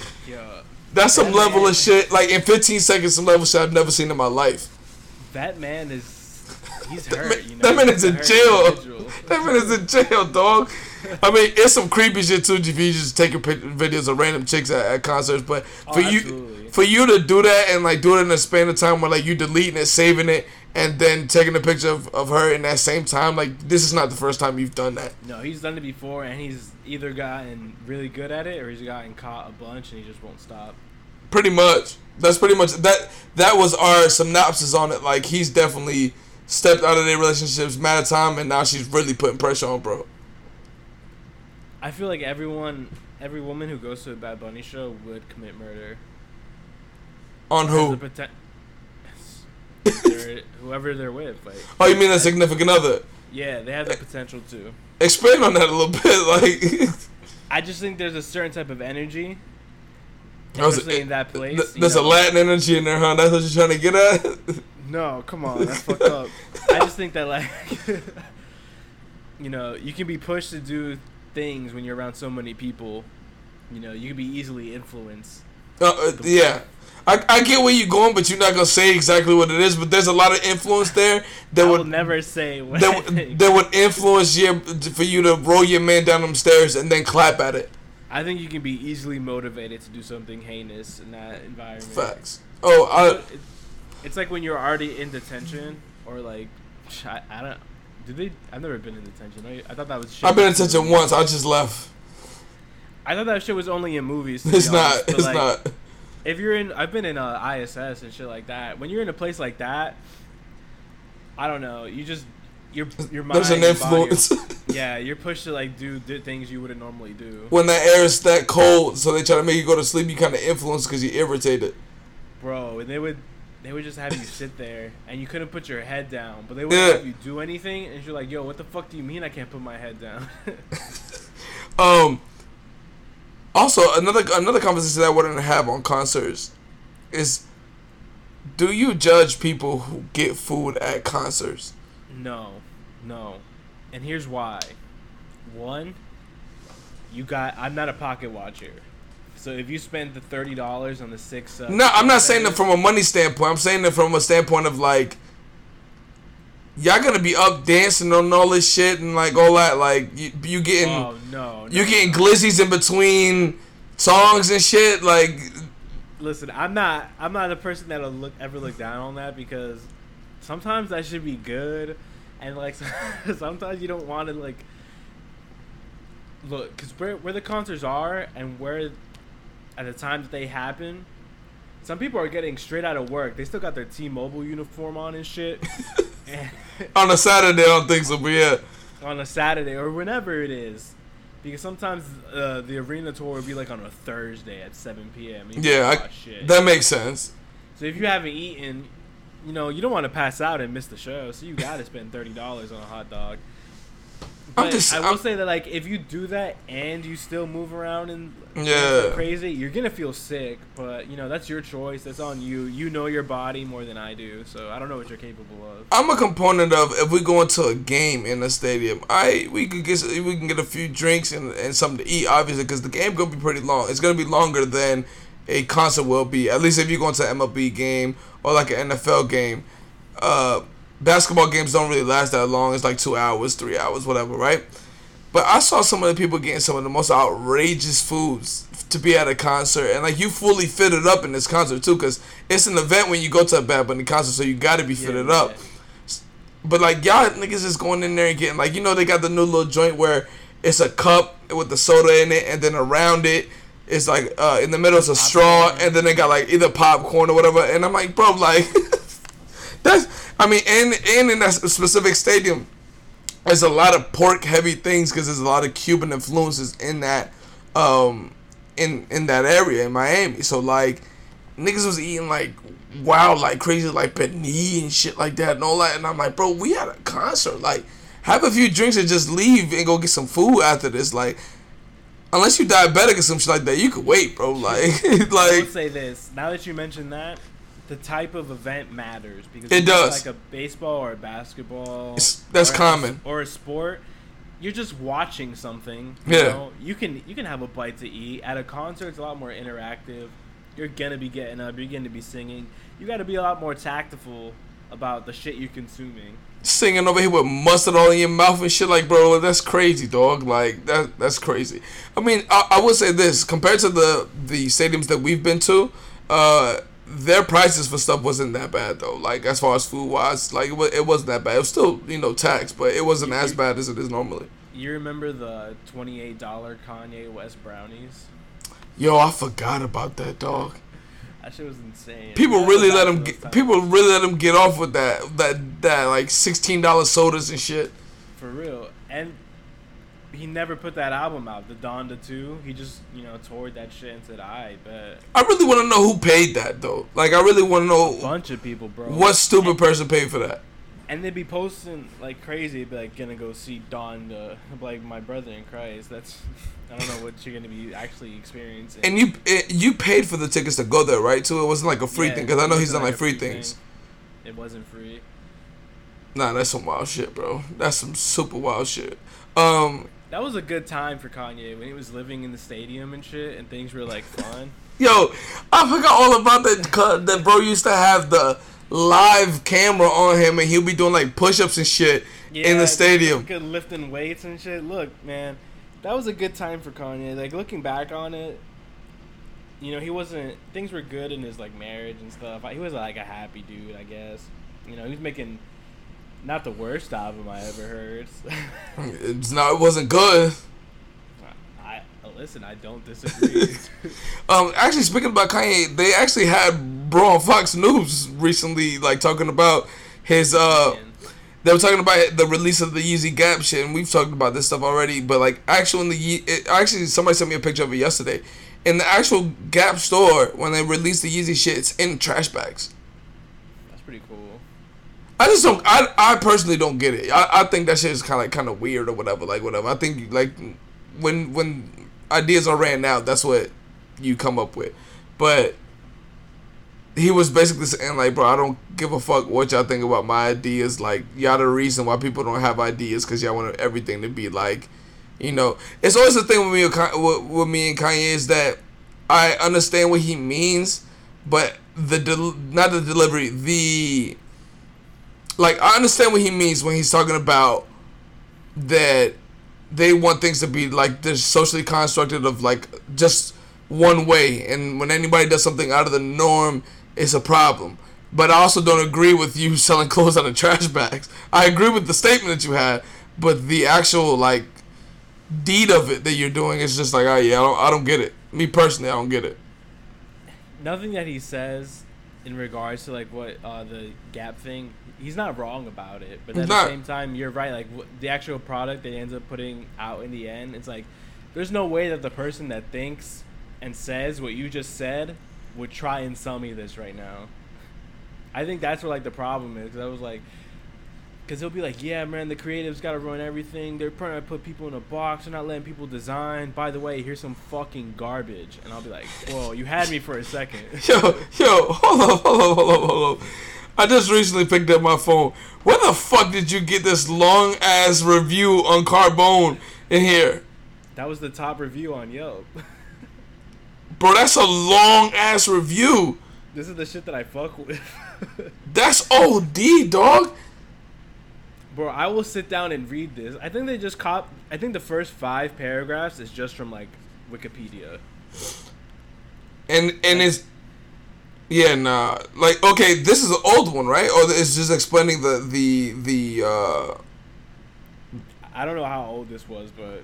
That's some That level man- of shit. Like in 15 seconds, some level of shit I've never seen in my life. that man is. He's That hurt. man- You know, that man is a in jail. individual. That man is in jail, dog. I mean, it's some creepy shit too. If you just taking videos of random chicks at, at concerts, but Oh, for you, for you to do that and like do it in a span of time where like you deleting it, saving it, and then taking a picture of, of her in that same time, like this is not the first time you've done that. No, he's done it before, and he's either gotten really good at it or he's gotten caught a bunch, and he just won't stop. Pretty much. That's pretty much that. That was our synopsis on it. Like he's definitely stepped out of their relationships, mad at time, and now she's really putting pressure on bro. I feel like everyone, every woman who goes to a Bad Bunny show would commit murder. On who? Poten- whoever they're with, like Oh, you mean a significant other? yeah, they have the potential to. Explain on that a little bit. Like, I just think there's a certain type of energy, There's- especially in that place. th- you there's a. Latin energy in there, huh? That's what you're trying to get at. No, come on, that's fucked up. I just think that like, you know, you can be pushed to do things when you're around so many people. You know, you can be easily influenced. Uh, uh, yeah. I, I get where you're going, but you're not gonna say exactly what it is. But there's a lot of influence there that I will would never say what. that, would- that would influence you for you to roll your man down them stairs and then clap at it. I think you can be easily motivated to do something heinous in that environment. Facts. Oh, I, It's like when you're already in detention, or like, I, I don't. Did they? I've never been in detention. I, I thought that was. Shit I've been in detention once. I just left. I thought that shit was only in movies. It's not. honest, but, It's like, not. If you're in, I've been in a ISS and shit like that. When you're in a place like that, I don't know. You just your your mind. There's an your body- influence. yeah, you're pushed to like do, do things you wouldn't normally do, when that air is that cold, so they try to make you go to sleep. You kind of influence because you're irritated. bro. And they would they would just have you sit there and you couldn't put your head down, but they wouldn't Yeah. have you do anything. And you're like, yo, what the fuck do you mean I can't put my head down? Um. Also, another another conversation that I wanted to have on concerts is do you judge people who get food at concerts? No, no, and here's why. One, you got. I'm not a pocket watcher, so if you spend the thirty dollars on the six. Uh, No, I'm not saying that from a money standpoint. I'm saying that from a standpoint of like, y'all gonna be up dancing on all this shit and like all that. Like you, you getting Oh no, no, you getting glizzies in between songs and shit. Like Listen, I'm not. I'm not a person that'll look ever look down on that because sometimes that should be good, and like sometimes you don't want to like look because where where the concerts are and where at the time that they happen. Some people are getting straight out of work. They still got their T-Mobile uniform on and shit. and, on a Saturday, I don't think so. But yeah, on a Saturday or whenever it is. Because sometimes uh, the arena tour would be like on a Thursday at 7 p.m. yeah, I, "Oh, shit." that makes sense. So if you haven't eaten, you know, you don't want to pass out and miss the show. So you got to spend $30 on a hot dog. I'm But just- I will I'm- say that like if you do that and you still move around and Yeah. crazy, you're gonna feel sick. But you know that's your choice. That's on you. You know your body more than I do. So I don't know what you're capable of. I'm a component of if we go into a game in a stadium, I we could get we can get a few drinks and, and something to eat, obviously, because the game gonna be pretty long. It's gonna be longer than a concert will be. At least if you go into an MLB game or like an NFL game. Uh, basketball games don't really last that long. It's like two hours, three hours, whatever, right? But I saw some of the people getting some of the most outrageous foods to be at a concert, and like you fully fitted up in this concert too, because it's an event when you go to a Bad Bunny concert, so you got to be fitted Yeah, up. yeah. But like y'all niggas is going in there and getting like you know they got the new little joint where it's a cup with the soda in it and then around it it's like uh, in the middle it's a straw and then they got like either popcorn or whatever and I'm like bro like that's I mean and and in that specific stadium there's a lot of pork heavy things because there's a lot of Cuban influences in that um in in that area in Miami. So like niggas was eating like wild like crazy like panini and shit like that and all that. And I'm like bro we had a concert. Like have a few drinks and just leave and go get some food after this. Like unless you diabetic or some shit like that you could wait bro. Like like say this. Now that you mention that, the type of event matters because It it's does. Like a baseball or a basketball, It's- that's or a- common. or a sport. You're just watching something. You Yeah. Know? You can you can have a bite to eat at a concert. It's a lot more interactive. You're gonna be getting up. You're gonna be singing. You got to be a lot more tactful about the shit you're consuming. singing over here with mustard all in your mouth and shit like bro that's crazy dog like that that's crazy i mean i, I would say this compared to the the stadiums that we've been to uh their prices for stuff wasn't that bad though like as far as food wise like it, was, it wasn't that bad it was still you know taxed but it wasn't as bad as it is normally You remember the twenty-eight dollar Kanye West brownies? yo i forgot about that dog That shit was insane. people That's really let him get, people really let him get off with that that that like $16 sodas and shit For real. And he never put that album out, the Donda 2. He just, you know, toured that shit and said, I bet. i really want to know who paid that though like i really want to know A Bunch of people, bro. what stupid person paid for that And they'd be posting like crazy, be like, gonna go see Donda. Like, my brother in Christ. That's, I don't know what you're gonna be actually experiencing. And you it, you paid for the tickets to go there, right? Too. It wasn't like a free Yeah, thing because I know he's done like free free things. thing. It wasn't free. Nah, that's some wild shit, bro. That's some super wild shit. Um, That was a good time for Kanye when he was living in the stadium and shit, and things were like fun. yo, I forgot all about that. That bro used to have the live camera on him, and he'll be doing like push-ups and shit in the stadium. Good uh, lifting weights and shit. Look, man, that was a good time for Kanye. Like looking back on it, you know, he wasn't. Things were good in his like marriage and stuff. He was like a happy dude, I guess. You know, he was making not the worst album I ever heard. It's not. It wasn't good. I listen. I don't disagree. Um, actually, speaking about Kanye, they actually had bro on Fox News recently, like talking about his uh. And They were talking about the release of the Yeezy Gap shit, and we've talked about this stuff already. But like, actually, in the Ye- it, actually, somebody sent me a picture of it yesterday. In the actual Gap store, when they released the Yeezy shit, it's in trash bags. I just don't. I, I personally don't get it. I, I think that shit is kind of like kind of weird or whatever. Like whatever. I think like when when ideas are ran out, that's what you come up with. But he was basically saying like, bro, I don't give a fuck what y'all think about my ideas. Like, y'all the reason why people don't have ideas because y'all want everything to be like, you know. It's always the thing with me with, with me and Kanye is that I understand what he means, but the del- not the delivery, the like I understand what he means when he's talking about that they want things to be like they're socially constructed of like just one way, and when anybody does something out of the norm, it's a problem. But I also don't agree with you selling clothes out of trash bags. I agree with the statement that you had, but the actual like deed of it that you're doing is just like, oh yeah, I don't, I don't get it. Me personally, I don't get it. Nothing that he says in regards to like what uh, the Gap thing, he's not wrong about it. But at the same time, you're right. Like the actual product that he ends up putting out in the end, it's like there's no way that the person that thinks and says what you just said would try and sell me this right now. I think that's where like the problem is. Cause I was like, because he'll be like, yeah, man, the creatives got to run everything. They're trying to put people in a box. They're not letting people design. By the way, here's some fucking garbage. And I'll be like, whoa, you had me for a second. yo, yo, hold up, hold up, hold up, hold up. I just recently picked up my phone. Where the fuck did you get this long ass review on Carbone in here? That was the top review on Yelp. Bro, that's a long ass review. This is the shit that I fuck with. that's OD, dog. Bro, I will sit down and read this. I think they just cop. I think the first five paragraphs is just from like Wikipedia. And and it's yeah, nah. Like okay, this is an old one, right? Or it's just explaining the the the. uh I don't know how old this was, but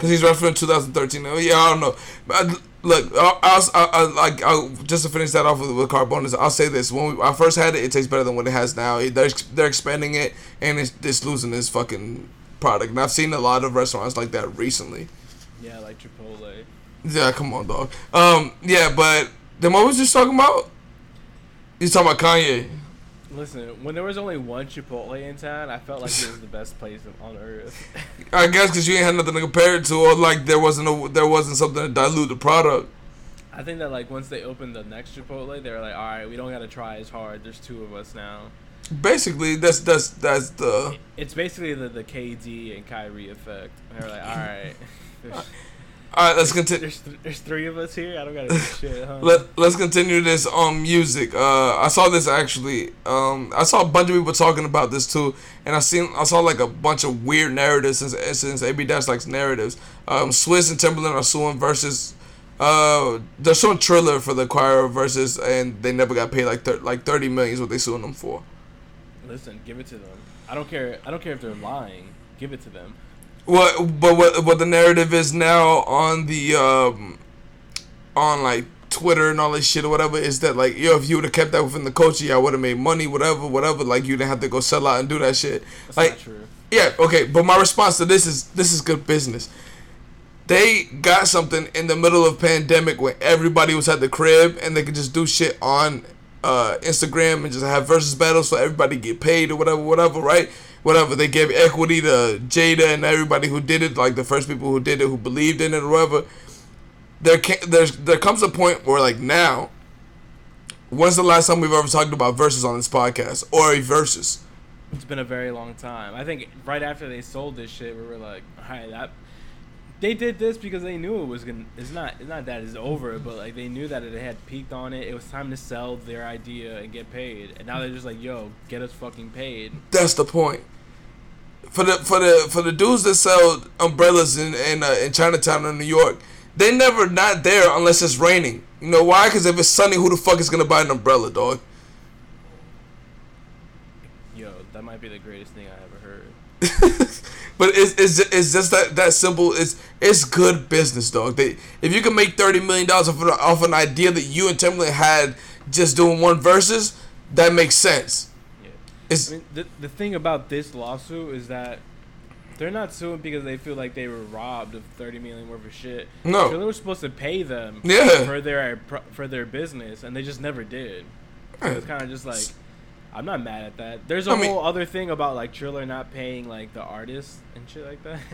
because he's referencing 2013. Oh, Yeah, I don't know. But look, I, I, I, like I, just to finish that off with, with Carbone's, I'll say this: when we, I first had it, it tastes better than what it has now. They're they're expanding it, and it's, it's losing its fucking product. And I've seen a lot of restaurants like that recently. Yeah, like Chipotle. Yeah, come on, dog. Um, yeah, but then what was just talking about? You talking about Kanye? Listen, when there was only one Chipotle in town, I felt like it was the best place on earth. I guess because you ain't had nothing to compare it to, or like there wasn't a, there wasn't something to dilute the product. I think that like once they opened the next Chipotle, they were like, all right, we don't got to try as hard. There's two of us now. Basically, that's that's that's the. It's basically the the KD and Kyrie effect. They're like, all right. Uh, All right, let's continue. There's, th- there's three of us here. I don't gotta do shit. Huh? Let Let's continue this on music. Uh, I saw this actually. Um, I saw a bunch of people talking about this too, and I seen I saw like a bunch of weird narratives since since AB Dash likes narratives. Um, Swizz and Timbaland are suing Verzuz. Uh, they're suing Triller for the choir Verzuz, and they never got paid like thir- like thirty million is what they suing them for. Listen, give it to them. I don't care. I don't care if they're lying. Give it to them. What but what what the narrative is now on the um on like Twitter and all this shit or whatever is that like yo if you would have kept that within the culture I would have made money whatever whatever like you didn't have to go sell out and do that shit. That's like not true. yeah okay but my response to this is this is good business. They got something in the middle of pandemic when everybody was at the crib and they could just do shit on uh, Instagram and just have Verzuz battles so everybody get paid or whatever whatever right whatever. They gave equity to Jada and everybody who did it, like the first people who did it, who believed in it, or whatever. There can there's there comes a point where like now. When's the last time we've ever talked about Verzuz on this podcast or a Verzuz? It's been a very long time. I think right after they sold this shit, we were like, "Hi, that." They did this because they knew it was gonna. It's not. It's not that it's over, but like they knew that it had peaked on it. It was time to sell their idea and get paid. And now they're just like, "Yo, get us fucking paid." That's the point. For the for the for the dudes that sell umbrellas in in, uh, in Chinatown or New York, they never not there unless it's raining. You know why? Because if it's sunny, who the fuck is gonna buy an umbrella, dog? Yo, that might be the greatest thing I ever heard. but it's, it's, it's just that that simple. It's it's good business, dog. They if you can make thirty million dollars off, off an idea that you and Timbaland had just doing one Verzuz, that makes sense. Yeah. It's I mean, the the thing about this lawsuit is that they're not suing because they feel like they were robbed of thirty million worth of shit. No. they were supposed to pay them Yeah. for their for their business, and they just never did. So it's kind of just like, I'm not mad at that. There's a I mean- whole other thing about like Triller not paying like the artists and shit like that.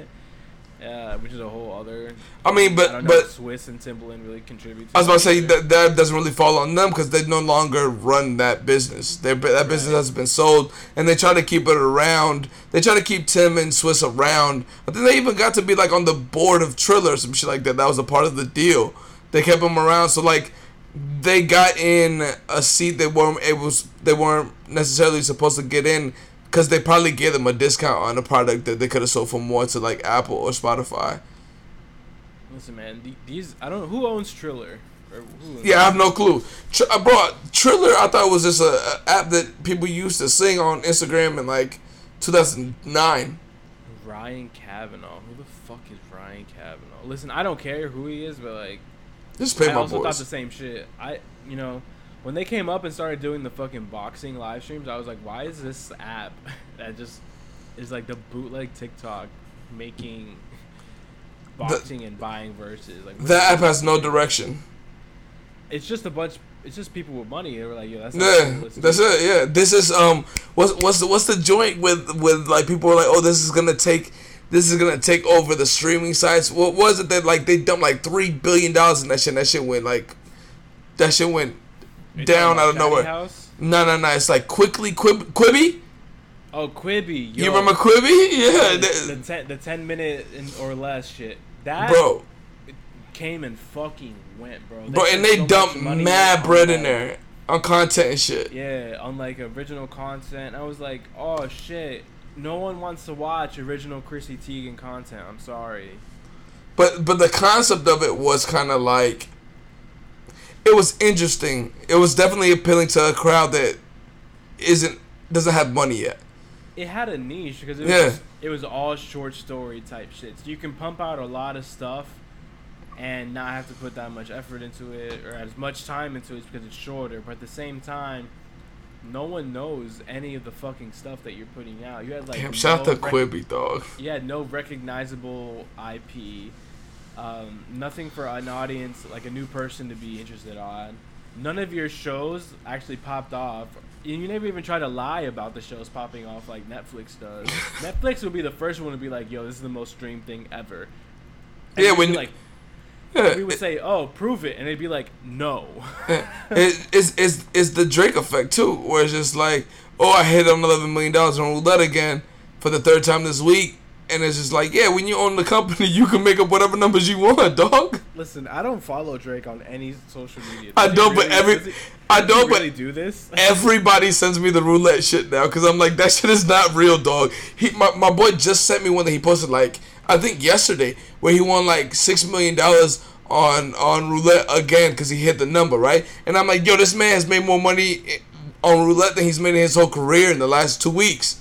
Yeah, which is a whole other. I mean, I but know but Swizz and Timbaland really contribute. I was about to say that. that doesn't really fall on them because they no longer run that business. They, that business Right. has been sold, and they try to keep it around. They try to keep Tim and Swizz around. I think they even got to be like on the board of Triller or some shit like that. That was a part of the deal. They kept them around, so like they got in a seat they weren't able. They weren't necessarily supposed to get in because they probably gave them a discount on a product that they could have sold for more to like Apple or Spotify. Listen, man, these I don't know who owns Triller. Yeah, I have no clue. Tr- uh, bro, Triller, I thought was just a, a app that people used to sing on Instagram in like 2009. Ryan Kavanaugh. Who the fuck is Ryan Kavanaugh? Listen, I don't care who he is, but like, Just pay I my also thought the same shit. I, you know, when they came up and started doing the fucking boxing live streams, I was like, why is this app that just is like the bootleg TikTok making boxing and buying Verzuz Like, That app has no direction. it's just a bunch. It's just people with money. They were like, yo, that's Yeah, that's it. Yeah, this is um, what's what's the what's the joint with with like people are like, oh, this is gonna take. This is gonna take over the streaming sites. What was it that like they dumped like three billion dollars in that shit? And that shit went like, that shit went You down out of nowhere. House? No, no, no. It's like quickly Quib, Quibi. Oh, Quibi. Yo, You remember Quibi? Yeah, the, the ten the ten minute or less shit. That bro. came and fucking went, bro. Bro, and they so dumped mad bread in there on content and shit. Yeah, on like original content. I was like, oh shit. No one wants to watch original Chrissy Teigen content. I'm sorry. But but the concept of it was kind of like it was interesting. It was definitely appealing to a crowd that isn't doesn't have money yet. It had a niche because it was, Yeah. it was all short story type shit. So you can pump out a lot of stuff and not have to put that much effort into it or as much time into it because it's shorter. But at the same time, no one knows any of the fucking stuff that you're putting out. You had like Damn, shout out no to rec- Quibi, dog. you had no recognizable IP, um, nothing for an audience like a new person to be interested on. None of your shows actually popped off. And you never even try to lie about the shows popping off like Netflix does. Netflix would be the first one to be like, "Yo, this is the most streamed thing ever." And Yeah, when like we would say, "Oh, prove it," and they'd be like, "No." it, it's, it's, it's the Drake effect too, where it's just like, oh, I hit on eleven million dollars on roulette again for the third time this week, and it's just like, yeah, when you own the company, you can make up whatever numbers you want, dog. Listen, I don't follow Drake on any social media. I Does he don't, but every- he- I don't, but- really do this. Everybody sends me the roulette shit now because I'm like that shit is not real, dog. He my, my boy just sent me one that he posted like I think yesterday where he won like six million dollars on on roulette again because he hit the number right, and I'm like, yo, this man has made more money eh, on roulette than he's made in his whole career in the last two weeks.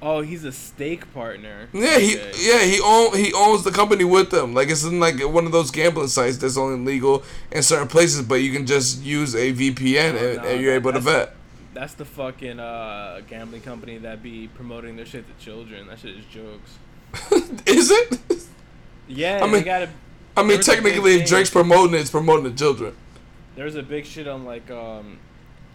Oh, he's a stake partner. Yeah, he Okay. yeah he own he owns the company with them. Like it's in like one of those gambling sites that's only legal in certain places, but you can just use a VPN No, and, no, and you're able to bet. That's the fucking uh, gambling company that be promoting their shit to children. That shit is jokes. is it? Yeah, I they mean- gotta. I mean, There was a big technically, if. Drake's promoting it, it's promoting the children. There's a big shit on like um,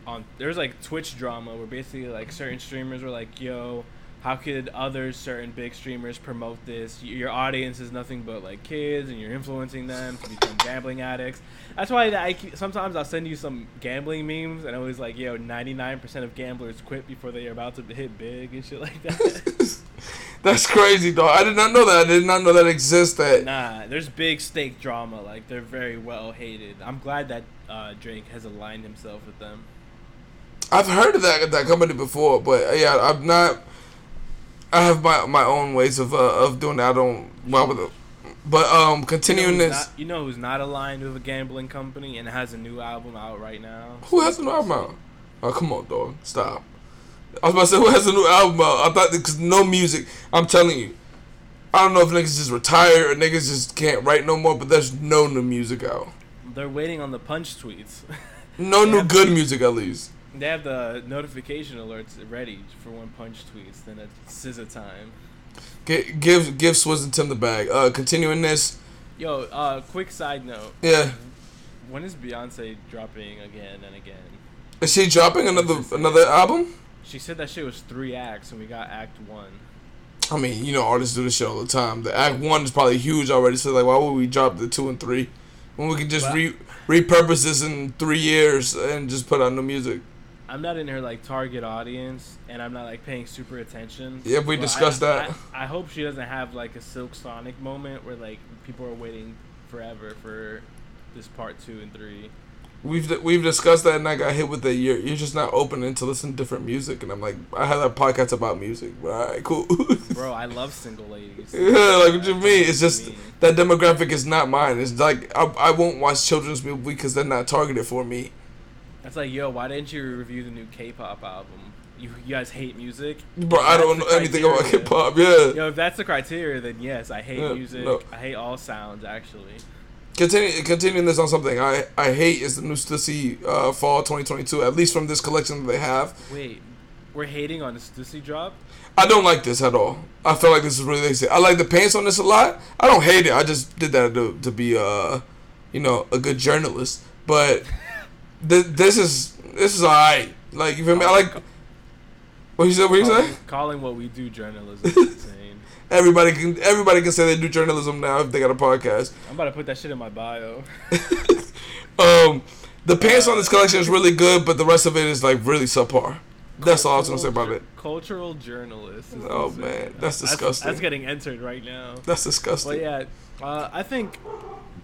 on there's like Twitch drama where basically like certain streamers were like, "Yo, how could other certain big streamers promote this? Your audience is nothing but like kids, and you're influencing them to become gambling addicts." That's why I keep, sometimes I'll send you some gambling memes, and I was like, "Yo, 99% of gamblers quit before they are about to hit big and shit like that." That's crazy, though. I did not know that. I did not know that existed. Nah, there's big stake drama. Like they're very well hated. I'm glad that uh, Drake has aligned himself with them. I've heard of that that company before, but yeah, I'm not. I have my my own ways of uh, of doing that. I don't well. But um, continuing you know this, not, you know who's not aligned with a gambling company and has a new album out right now? who has a new album out? Oh, come on, dog. Stop. I was about to say who has a new album out. I thought because no music. I'm telling you, I don't know if niggas just retired or niggas just can't write no more. But there's no new music out. They're waiting on the punch tweets. No new good music at least. They have the notification alerts ready for when punch tweets. Then it's scissor time. Give give give Swizz and Tim the bag. Uh, continuing this, Yo, uh, quick side note. yeah. When is Beyonce dropping again and again? Is she dropping another another album? She said that shit was three acts and we got act one. I mean, you know, artists do this shit all the time. The Act One is probably huge already, so like, why would we drop the two and three when we can just But- re repurpose this in three years and just put out new music? I'm not in her like target audience, and I'm not like paying super attention. Yeah, we discussed I, that. I, I hope she doesn't have like a Silk Sonic moment where like people are waiting forever for this part two and three. We've we've discussed that, and I got hit with the you're you're just not open to listen to different music, and I'm like, I have a podcast about music, but all right, cool. Bro, I love single ladies. yeah, like what you mean? It's just Me. that demographic is not mine. It's like I, I won't watch children's movie because they're not targeted for me. That's like, yo, why didn't you review the new K-pop album? You, you guys hate music, Bro, I don't know anything about hop. Yeah. Yo, if that's the criteria, then yes, I hate Yeah, music. no. I hate all sounds, actually. Continue, continuing this on something I, I hate is the new Stussy uh, fall 2022. At least from this collection that they have, Wait, we're hating on the Stussy drop? I don't like this at all. I feel like this is really lazy. I like the pants on this a lot. I don't hate it. I just did that to, to be uh, you know, a good journalist. But th- this is this is alright. Like you feel me? I like. What you said? What you calling, say? calling what we do journalism is insane. Everybody can everybody can say they do journalism now if they got a podcast. I'm about to put that shit in my bio. Um, the pants on this collection is really good, but the rest of it is like really subpar. That's all I was gonna say about it. Cultural journalist. is Oh, insane. man, that's disgusting. That's, getting entered right now. That's disgusting. But yeah, uh, I think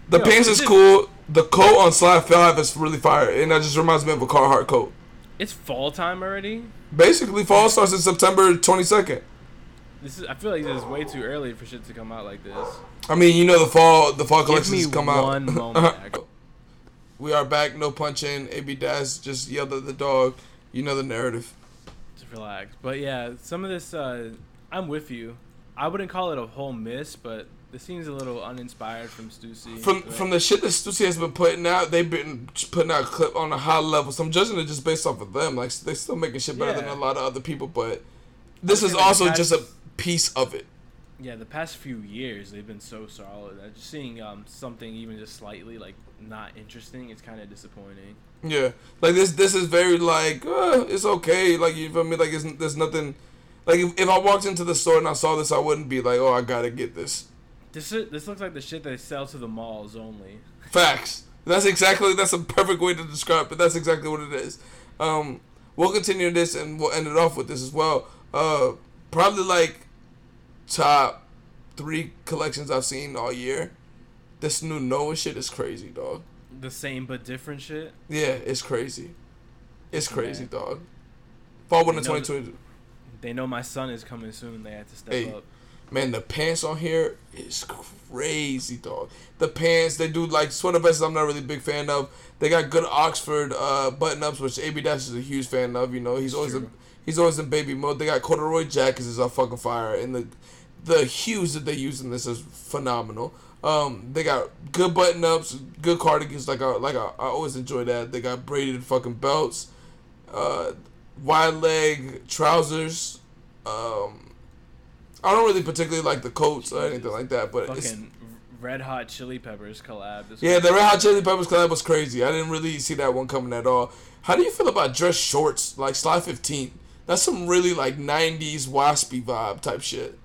the yo, pants is cool. The coat on slide five is really fire, and that just reminds me of a Carhartt coat. it's fall time already. Basically, fall starts in September twenty second. This is. I feel like this is way too early for shit to come out like this. I mean, you know the fall the fall collections me come one out. moment. We are back. No punching. AB Dash just yelled at the dog. You know the narrative. Just relax. But yeah, some of this. Uh, I'm with you. I wouldn't call it a whole miss, but this seems a little uninspired from Stussy. From but- from the shit that Stussy has been putting out, they've been putting out clip on a high level. So I'm judging it just based off of them. Like they're still making shit better Yeah. than a lot of other people, but this is also that's- just a piece of it. Yeah, the past few years they've been so solid. Just seeing um something even just slightly like not interesting, it's kind of disappointing. Yeah, like this. This is very like uh, it's okay. Like you feel me? Like it's, there's nothing. Like if, if I walked into the store and I saw this, I wouldn't be like, oh, I gotta get this. This is, this looks like the shit they sell to the malls only. Facts. That's exactly. That's a perfect way to describe it. but That's exactly what it is. Um, we'll continue this and we'll end it off with this as well. Uh, probably like top three collections I've seen all year. This new Noah shit is crazy, dog. The same but different shit. Yeah, it's crazy. It's crazy, Yeah. dog. Fall winter You 2022. They know my son is coming soon. They had to step Hey. up. Man, the pants on here is crazy, dog. The pants they do like sweater vests. I'm not really a big fan of. They got good Oxford uh, button ups, which AB Dash is a huge fan of. You know, he's always in, he's always in baby mode. They got corduroy jackets is a fucking fire, and the the hues that they use in this is phenomenal. Um, they got good button ups, good cardigans. Like I like I, I always enjoy that. They got braided fucking belts, uh, wide leg trousers. Um, I don't really particularly like the coats or anything like that, but it's Fucking Red Hot Chili Peppers collab. This yeah, the Red Hot Chili Peppers collab was crazy. I didn't really see that one coming at all. How do you feel about dress shorts like Slide 15? That's some really like 90s waspy vibe type shit.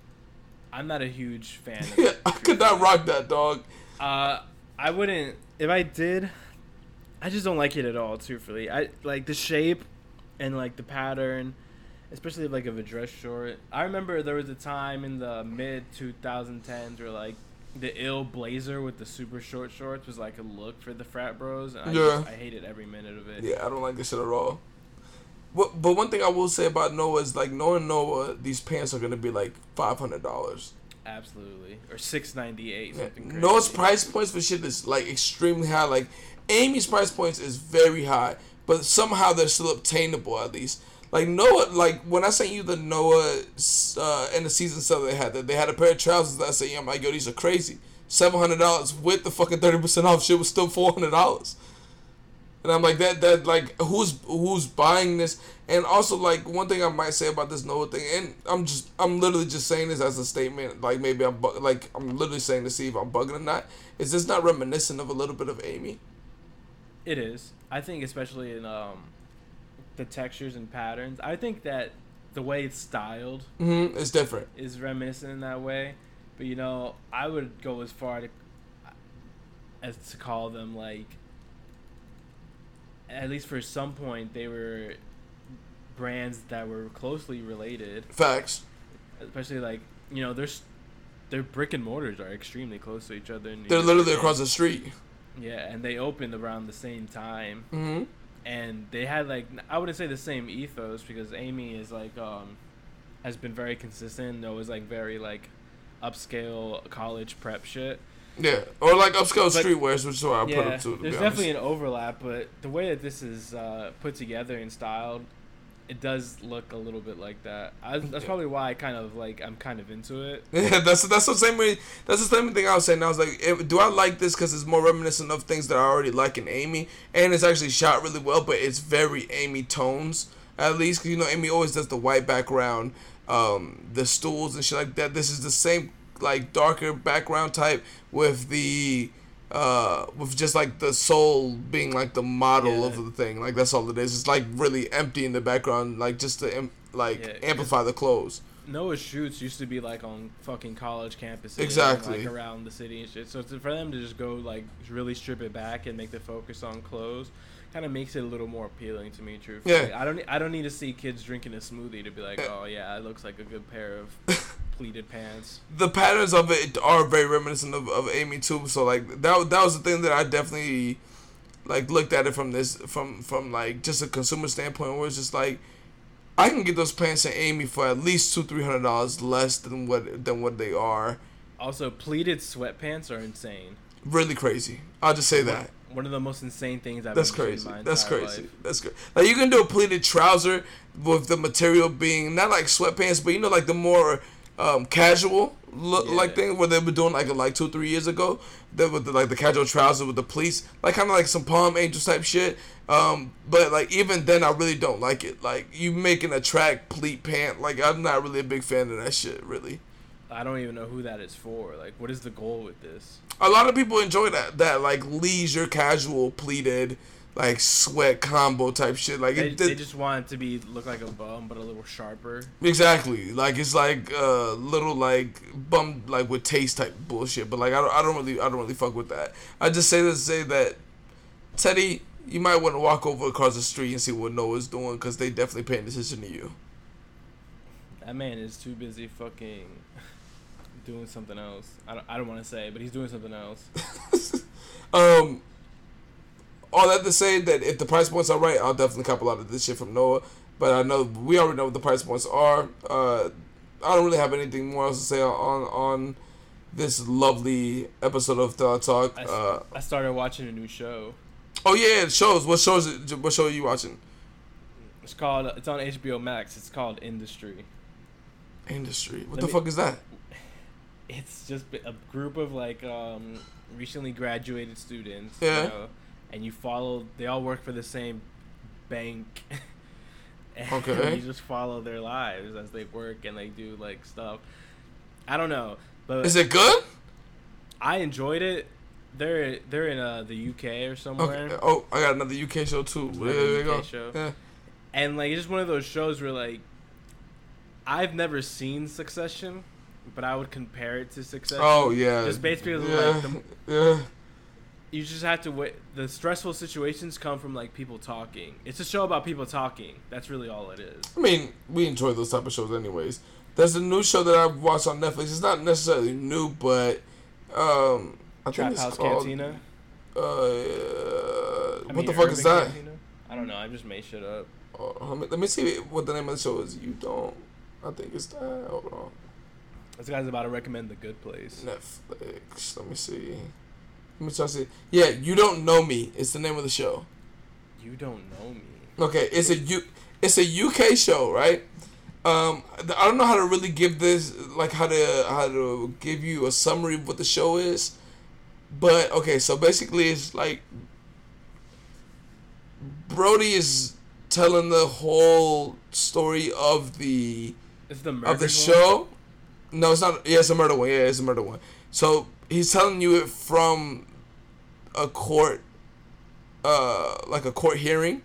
I'm not a huge fan. Yeah, I could not rock that dog. Uh, I wouldn't. If I did, I just don't like it at all. Truthfully, I like the shape and like the pattern, especially like of a dress short. I remember there was a time in the mid 2010s where like the ill blazer with the super short shorts was like a look for the frat bros. And I, Yeah. I hated every minute of it. Yeah, I don't like this shit at all. But, but one thing I will say about Noah is like knowing Noah, these pants are gonna be like five hundred dollars. Absolutely, or 698 something. Crazy. Noah's price points for shit is like extremely high. Like Aimé's price points is very high, but somehow they're still obtainable at least. Like Noah, like when I sent you the Noah uh, and the season stuff they had, that they had a pair of trousers that I said, "Yeah, I'm like, yo, these are crazy." Seven hundred dollars with the fucking thirty percent off shit was still four hundred dollars. And I'm like that that like who's who's buying this? And also like one thing I might say about this Noah thing, and I'm just I'm literally just saying this as a statement. Like maybe I'm bu- like I'm literally saying to see if I'm bugging or not. Is this not reminiscent of a little bit of Aimé? It is. I think especially in um, the textures and patterns. I think that the way it's styled hmm It's different. is reminiscent in that way. But you know, I would go as far to as to call them like at least for some point they were brands that were closely related, Facts. especially like you know there's their brick and mortars are extremely close to each other. They're literally across the street. Yeah, and they opened around the same time, hmm and they had like I wouldn't say the same ethos because Aimé is like um has been very consistent. and Always like very like upscale college prep shit. Yeah, or like upscale But- streetwears, which is what I put yeah, them to. to there's definitely an overlap, but the way that this is uh, put together and styled, it does look a little bit like that. I, that's probably why I kind of like I'm kind of into it. Yeah, that's that's the same way. That's the same thing I was saying. I was like, eh, do I like this because it's more reminiscent of things that I already like in Aimé, and it's actually shot really well, but it's very Aimé tones at least. 'cause you know, Aimé always does the white background, um, the stools and shit like that. This is the same like darker background type with the. Uh, with just like the soul being like the model Yeah. of the thing, like that's all it is. It's like really empty in the background, like just to like Yeah, amplify the clothes. Noah's shoots used to be like on fucking college campuses, and, Exactly. like around the city and shit. So for them to just go like really strip it back and make the focus on clothes, kind of makes it a little more appealing to me. Truthfully, Yeah. I don't I don't need to see kids drinking a smoothie to be like, oh yeah, it looks like a good pair of pleated pants. the patterns of it are very reminiscent of, of Aimé too. So like that that was the thing that I definitely like looked at it from this from from like just a consumer standpoint where it's just like I can get those pants in Amy for at least two three hundred dollars less than what than what they are. Also, pleated sweatpants are insane. Really crazy. I'll just say that. One of the most insane things I've That's ever crazy. seen in my That's crazy. life. That's good. Like you can do a pleated trouser with the material being not like sweatpants, but you know like the more um, casual look Yeah. like thing where they were doing like like two three years ago. That with the, like the casual trouser with the pleats, like kind of like some Palm Angels type shit. Um, but like even then, I really don't like it. Like you making a track pleat pant, like I'm not really a big fan of that shit. Really, I don't even know who that is for. Like, what is the goal with this? a lot of people enjoy that that like leisure casual pleated like sweat combo type shit. Like They, it, they just want it to be look like a bum, but a little sharper. Exactly. Like it's like uh little like bum like with taste type bullshit. But like I don't I don't really I don't really fuck with that. I just say to say that Teddy, you might want to walk over across the street and see what Noah's doing because they definitely paying attention to you. That man is too busy fucking doing something else. I don't, I don't want to say, but he's doing something else. Um. All that to say that if the price points are right, I'll definitely cop a lot of this shit from Noah. But I know we already know what the price points are. Uh, I don't really have anything more else to say on on this lovely episode of Thought Talk. I, Uh, I started watching a new show. oh yeah, shows. What shows? What show are you watching? It's called. It's on HBO Max. It's called Industry. Industry. What Let the me- fuck is that? It's just a group of like um, recently graduated students. Yeah. You know, and you follow. They all work for the same bank. and Okay. You just follow their lives as they work and they do like stuff. I don't know, but Is it good? I enjoyed it. They're they're in uh, the UK or somewhere. Okay. Oh, I got another UK show too. Another There you go. show. Yeah. and like it's just one of those shows where like I've never seen Succession, but I would compare it to Succession. Oh yeah. Just basically yeah. like the, yeah. You just have to wait. The stressful situations come from like people talking. It's a show about people talking. That's really all it is. I mean, we enjoy those type of shows anyways. There's a new show that I've watched on Netflix. It's not necessarily new, but um, I think it's House called. Cantina. Uh, I what mean, the fuck is that? Cantina? I don't know. I just made shit up. Let, me, let me see what the name of the show is. You don't. I think it's that. Hold on. This guy's about to recommend The Good Place. Netflix. Let me see. Let me try to see. Yeah, you don't know me. It's the name of the show. You don't know me. Okay, it's a U. It's a UK show, right? Um, I don't know how to really give this, like how to how to give you a summary of what the show is, but okay, so basically it's like Brody is telling the whole story of the It's the of the show. No, it's not. Yeah, it's a murder one. Yeah, it's a murder one. So he's telling you it from a court, uh, like a court hearing,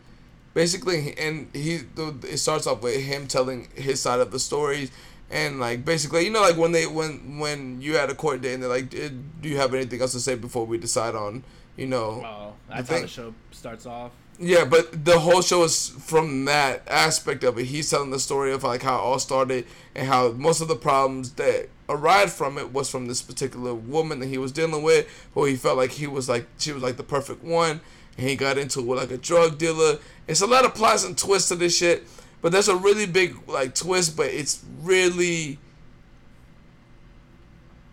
basically, and he it starts off with him telling his side of the story, And like basically, you know, like when they when when you had a court date and they're like, "Eh, "Do you have anything else to say before we decide on, you know, Oh, that's how the show starts off. Yeah, but the whole show is from that aspect of it. He's telling the story of like how it all started and how most of the problems that arrived from it was from this particular woman that he was dealing with, who he felt like he was like she was like the perfect one, and he got into it with like a drug dealer. It's a lot of plots and twists to this shit, but there's a really big like twist, but it's really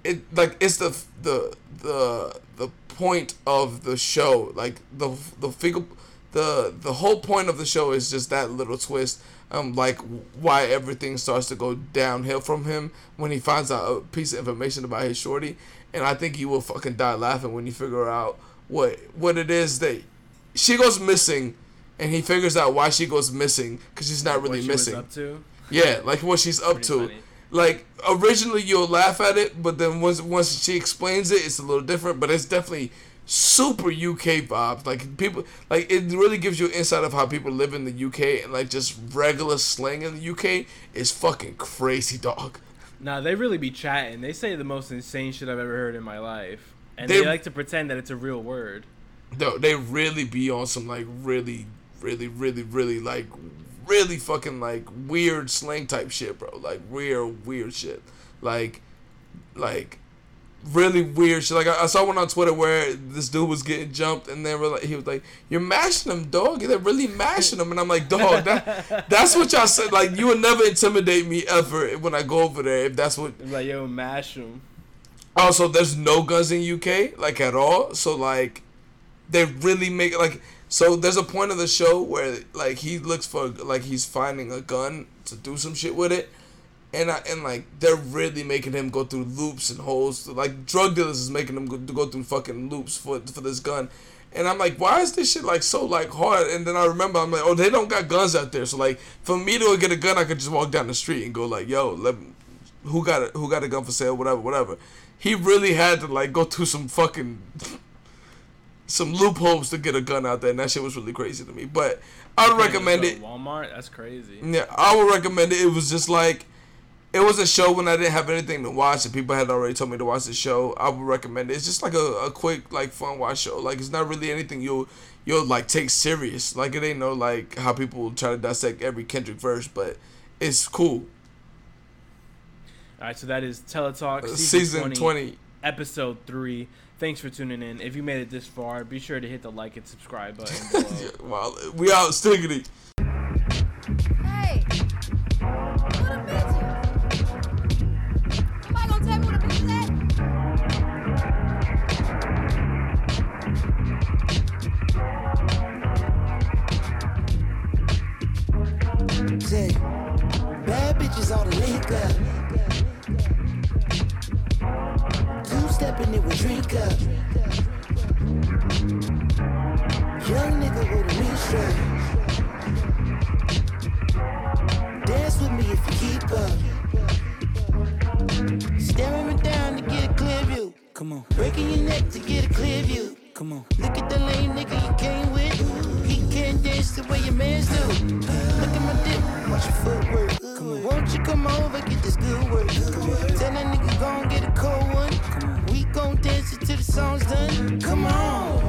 it like it's the the the the point of the show like the the figure the the whole point of the show is just that little twist um like why everything starts to go downhill from him when he finds out a piece of information about his shorty and i think you will fucking die laughing when you figure out what what it is that she goes missing and he figures out why she goes missing because she's not really what she missing Was up to. yeah, like what she's up Pretty to. funny. Like originally you'll laugh at it, but then once once she explains it, it's a little different. But it's definitely super UK vibes. Like people, like it really gives you insight of how people live in the UK and like just regular slang in the UK is fucking crazy, dog. Nah, they really be chatting. They say the most insane shit I've ever heard in my life, and They- they, like to pretend that it's a real word. No, they really be on some like really, really, really, really like really fucking like weird slang type shit, bro. Like weird, weird shit. Like, like really weird shit. Like I, I saw one on Twitter where this dude was getting jumped, and they were like, he was like, "You're mashing him, dog. They're really mashing him." And I'm like, "Dog, that, that's what y'all said. Like, you would never intimidate me ever when I go over there. If that's what It's like, yo, mash them. also, there's no guns in UK, like at all. So like, they really make like. So there's a point of the show where like he looks for like he's finding a gun to do some shit with it, and I, and like they're really making him go through loops and holes. Like drug dealers is making him go, to go through fucking loops for for this gun. And I'm like, why is this shit like so like hard? And then I remember I'm like, oh, they don't got guns out there. So like, for me to get a gun, I could just walk down the street and go like, yo, let me, who got a, who got a gun for sale, whatever, whatever. He really had to like go through some fucking some loopholes to get a gun out there, and that shit was really crazy to me. But I would recommend it. Walmart. That's crazy. Yeah, I would recommend it. It was just like it was a show when I didn't have anything to watch, and people had already told me to watch the show. I would recommend it. It's just like a, a quick, like fun watch show. Like it's not really anything you'll you'll like take serious. Like it ain't no like how people try to dissect every Kendrick verse, but it's cool. All right, so that is Teletalk Uh, season, Season 20, twenty. episode three. Thanks for tuning in. If you made it this far, be sure to hit the like and subscribe button well, we out stiggity. Up. Two stepping it with drink up. Young nigga with a knee strap. Dance with me if you keep up. Staring me down to get a clear view. Come on. Breaking your neck to get a clear view. Come on. Look at the lame nigga you came with. He can't dance the way your mans do. Come Won't you come over, get this good work? Tell that nigga gon' get a cold one. We gon' dance until the song's done. Come on.